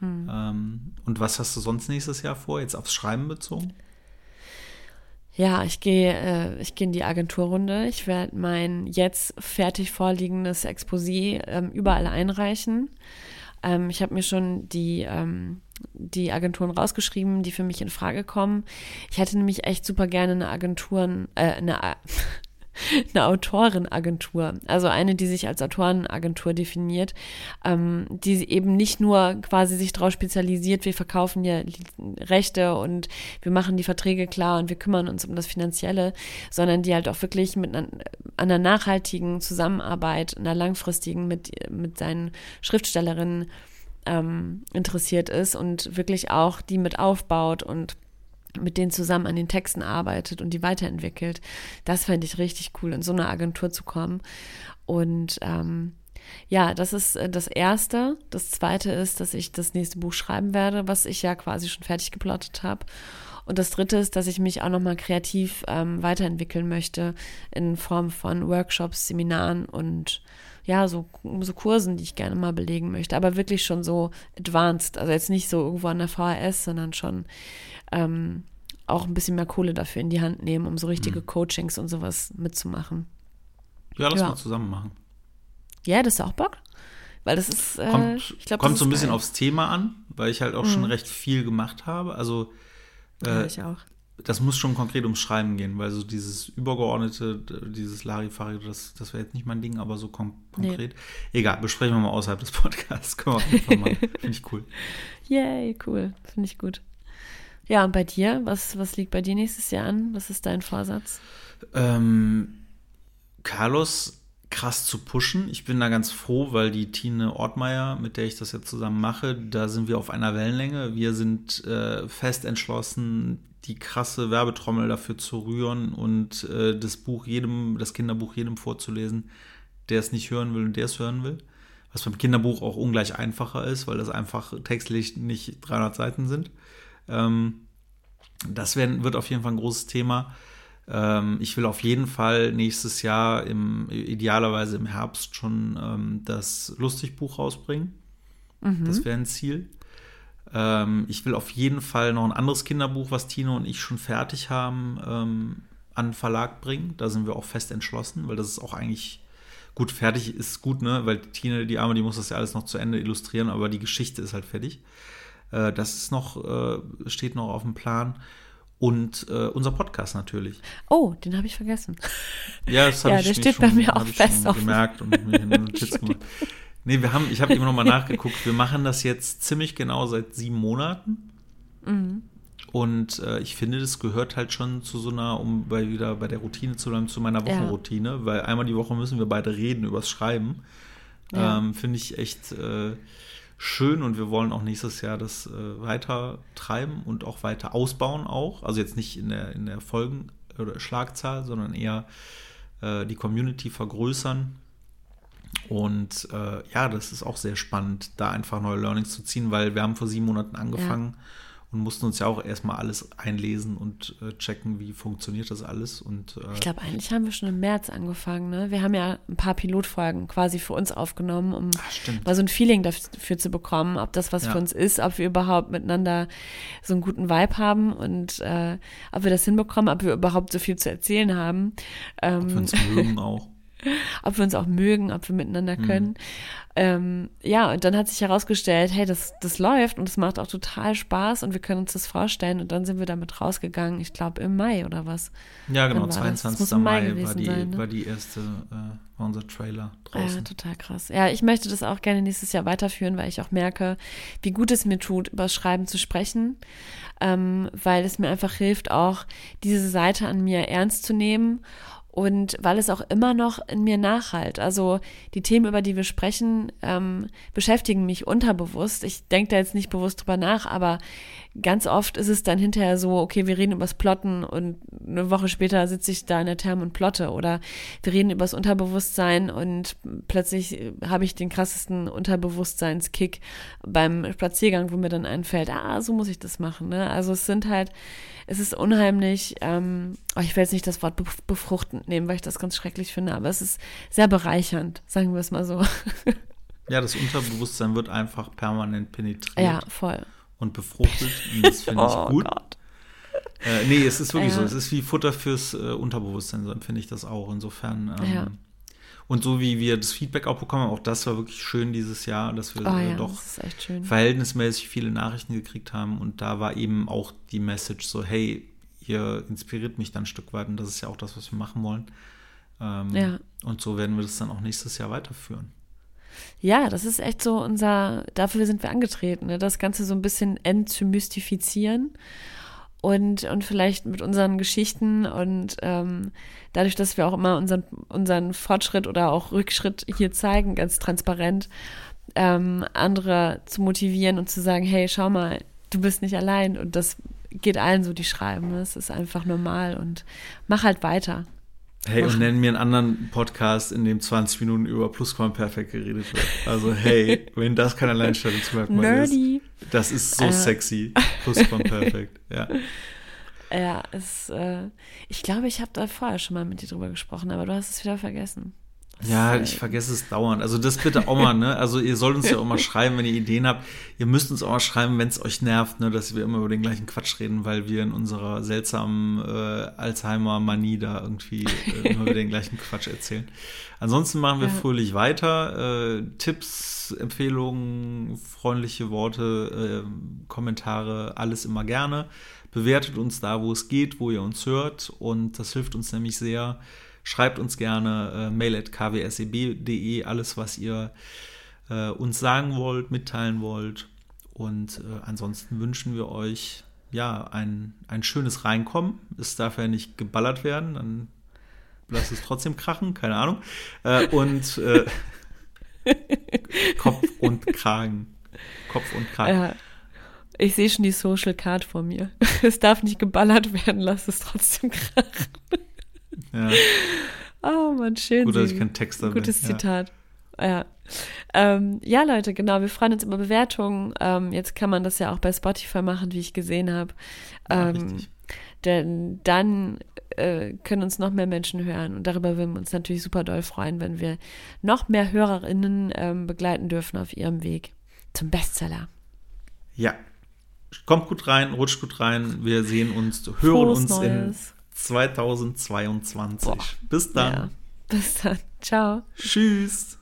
Hm. Ähm, und was hast du sonst nächstes Jahr vor, jetzt aufs Schreiben bezogen? Ja, ich gehe äh, ich gehe in die Agenturrunde. Ich werde mein jetzt fertig vorliegendes Exposé ähm, überall einreichen. Ähm, ich habe mir schon die ähm, die Agenturen rausgeschrieben, die für mich in Frage kommen. Ich hätte nämlich echt super gerne eine Agenturen, äh, eine, eine Autorenagentur, also eine, die sich als Autorenagentur definiert, ähm, die eben nicht nur quasi sich darauf spezialisiert, wir verkaufen ja Rechte und wir machen die Verträge klar und wir kümmern uns um das Finanzielle, sondern die halt auch wirklich mit einer, einer nachhaltigen Zusammenarbeit, einer langfristigen mit, mit seinen Schriftstellerinnen ähm, interessiert ist und wirklich auch die mit aufbaut und mit denen zusammen an den Texten arbeitet und die weiterentwickelt. Das fände ich richtig cool, in so eine Agentur zu kommen. Und ähm, ja, das ist äh, das Erste. Das Zweite ist, dass ich das nächste Buch schreiben werde, was ich ja quasi schon fertig geplottet habe. Und das Dritte ist, dass ich mich auch nochmal kreativ ähm, weiterentwickeln möchte in Form von Workshops, Seminaren und ja, so, so Kursen, die ich gerne mal belegen möchte, aber wirklich schon so advanced, also jetzt nicht so irgendwo an der VHS, sondern schon ähm, auch ein bisschen mehr Kohle dafür in die Hand nehmen, um so richtige mhm. Coachings und sowas mitzumachen. Ja, lass ja. mal zusammen machen. Ja, das ist auch Bock. Weil das ist, äh, kommt, ich glaube, kommt so ein bisschen geil. aufs Thema an, weil ich halt auch mhm. schon recht viel gemacht habe. Also äh, ja, ich auch das muss schon konkret ums Schreiben gehen, weil so dieses übergeordnete, dieses Larifari, das, das wäre jetzt nicht mein Ding, aber so kon konkret. Nee. Egal, besprechen wir mal außerhalb des Podcasts. Können wir auf jeden Fall machen. Finde ich cool. Yay, cool. Finde ich gut. Ja, und bei dir? Was, was liegt bei dir nächstes Jahr an? Was ist dein Vorsatz? Ähm, Carlos krass zu pushen. Ich bin da ganz froh, weil die Tine Ortmeier, mit der ich das jetzt zusammen mache, da sind wir auf einer Wellenlänge. Wir sind äh, fest entschlossen, die krasse Werbetrommel dafür zu rühren und äh, das Buch jedem, das Kinderbuch jedem vorzulesen, der es nicht hören will und der es hören will. Was beim Kinderbuch auch ungleich einfacher ist, weil das einfach textlich nicht 300 Seiten sind. Ähm, das werden, wird auf jeden Fall ein großes Thema. Ähm, ich will auf jeden Fall nächstes Jahr, im, idealerweise im Herbst, schon ähm, das Lustigbuch rausbringen. Mhm. Das wäre ein Ziel. Ähm, ich will auf jeden Fall noch ein anderes Kinderbuch, was Tino und ich schon fertig haben, ähm, an den Verlag bringen. Da sind wir auch fest entschlossen, weil das ist auch eigentlich gut fertig ist gut, ne? Weil Tine, die Arme, die muss das ja alles noch zu Ende illustrieren, aber die Geschichte ist halt fertig. Äh, das ist noch, äh, steht noch auf dem Plan und äh, unser Podcast natürlich. Oh, den habe ich vergessen. Ja, das habe ja, ich der steht schon, bei mir auch fest auf gemerkt und mir eine Notiz gemacht. Nee, wir haben, ich habe immer noch mal nachgeguckt. Wir machen das jetzt ziemlich genau seit sieben Monaten. Mhm. Und äh, ich finde, das gehört halt schon zu so einer, um bei, wieder bei der Routine zu bleiben, zu meiner Wochenroutine, ja. weil einmal die Woche müssen wir beide reden übers Schreiben. Ja. Ähm, finde ich echt äh, schön und wir wollen auch nächstes Jahr das äh, weiter treiben und auch weiter ausbauen auch. Also jetzt nicht in der, in der Folgen- oder Schlagzahl, sondern eher äh, die Community vergrößern. Und äh, ja, das ist auch sehr spannend, da einfach neue Learnings zu ziehen, weil wir haben vor sieben Monaten angefangen. Ja und mussten uns ja auch erstmal alles einlesen und äh, checken, wie funktioniert das alles. Und, äh, ich glaube, eigentlich haben wir schon im März angefangen. Ne? Wir haben ja ein paar Pilotfolgen quasi für uns aufgenommen, um Ach, mal so ein Feeling dafür zu bekommen, ob das was ja. für uns ist, ob wir überhaupt miteinander so einen guten Vibe haben und äh, ob wir das hinbekommen, ob wir überhaupt so viel zu erzählen haben. Ähm, ob wir uns mögen auch. ob wir uns auch mögen, ob wir miteinander hm. können. Mhm. Ähm, ja, und dann hat sich herausgestellt, hey, das, das läuft und es macht auch total Spaß und wir können uns das vorstellen. Und dann sind wir damit rausgegangen, ich glaube im Mai oder was. Ja, genau, 22. Mai, Mai war, die, sein, ne? war die erste, äh, war unser Trailer draußen. Ja, total krass. Ja, ich möchte das auch gerne nächstes Jahr weiterführen, weil ich auch merke, wie gut es mir tut, über das Schreiben zu sprechen, ähm, weil es mir einfach hilft, auch diese Seite an mir ernst zu nehmen und weil es auch immer noch in mir nachhalt. Also die Themen, über die wir sprechen, ähm, beschäftigen mich unterbewusst. Ich denke da jetzt nicht bewusst drüber nach, aber ganz oft ist es dann hinterher so, okay, wir reden übers Plotten und eine Woche später sitze ich da in der Therm und plotte oder wir reden übers Unterbewusstsein und plötzlich habe ich den krassesten Unterbewusstseinskick beim Spaziergang, wo mir dann einfällt, ah, so muss ich das machen. Ne? Also es sind halt, es ist unheimlich, ähm, oh, ich will jetzt nicht das Wort befruchtend nehmen, weil ich das ganz schrecklich finde, aber es ist sehr bereichernd, sagen wir es mal so. Ja, das Unterbewusstsein wird einfach permanent penetriert. Ja, voll und befruchtet. Und das finde ich oh gut. Gott. Äh, nee, es ist wirklich ja. so. Es ist wie Futter fürs äh, Unterbewusstsein, so empfinde ich das auch. Insofern. Ähm, ja. Und so wie wir das Feedback auch bekommen, auch das war wirklich schön dieses Jahr, dass wir oh, ja, doch verhältnismäßig viele Nachrichten gekriegt haben. Und da war eben auch die Message so, hey, ihr inspiriert mich dann ein Stück weit und das ist ja auch das, was wir machen wollen. Ähm, ja. Und so werden wir das dann auch nächstes Jahr weiterführen. Ja, das ist echt so unser, dafür sind wir angetreten, ne? das Ganze so ein bisschen entzymystifizieren und, und vielleicht mit unseren Geschichten und ähm, dadurch, dass wir auch immer unseren, unseren Fortschritt oder auch Rückschritt hier zeigen, ganz transparent, ähm, andere zu motivieren und zu sagen, hey, schau mal, du bist nicht allein und das geht allen so, die schreiben. Das ist einfach normal und mach halt weiter. Hey, und nennen mir einen anderen Podcast, in dem 20 Minuten über Plusquamperfekt geredet wird. Also, hey, wenn das kein Alleinstellungsmerkmal Nerdy. ist, das ist so äh. sexy. Plusquamperfekt, ja. Ja, es, äh, ich glaube, ich habe da vorher schon mal mit dir drüber gesprochen, aber du hast es wieder vergessen. Ja, ich vergesse es dauernd. Also das bitte auch mal, ne? Also ihr sollt uns ja auch mal schreiben, wenn ihr Ideen habt. Ihr müsst uns auch mal schreiben, wenn es euch nervt, ne, dass wir immer über den gleichen Quatsch reden, weil wir in unserer seltsamen äh, Alzheimer-Manie da irgendwie äh, immer über den gleichen Quatsch erzählen. Ansonsten machen wir ja. fröhlich weiter. Äh, Tipps, Empfehlungen, freundliche Worte, äh, Kommentare, alles immer gerne. Bewertet uns da, wo es geht, wo ihr uns hört. Und das hilft uns nämlich sehr Schreibt uns gerne äh, mail at kwseb.de, alles, was ihr äh, uns sagen wollt, mitteilen wollt. Und äh, ansonsten wünschen wir euch ja ein, ein schönes Reinkommen. Es darf ja nicht geballert werden, dann lass es trotzdem krachen, keine Ahnung. Äh, und äh, Kopf und Kragen. Kopf und Kragen. Ja. Ich sehe schon die Social Card vor mir. Es darf nicht geballert werden, lass es trotzdem krachen. Ja. Oh man, schön. Gut, dass ich kein Texter bin. Gutes Ja. Zitat. Ja. Ähm, ja, Leute, genau. Wir freuen uns über Bewertungen. Ähm, jetzt kann man das ja auch bei Spotify machen, wie ich gesehen habe. Ja, Ähm, richtig. denn dann äh, können uns noch mehr Menschen hören. Und darüber würden wir uns natürlich super doll freuen, wenn wir noch mehr HörerInnen ähm, begleiten dürfen auf ihrem Weg zum Bestseller. Ja. Kommt gut rein, rutscht gut rein. Wir sehen uns, hören Frohes uns in Neues. 2022. Boah. Bis dann. Ja. Bis dann. Ciao. Tschüss.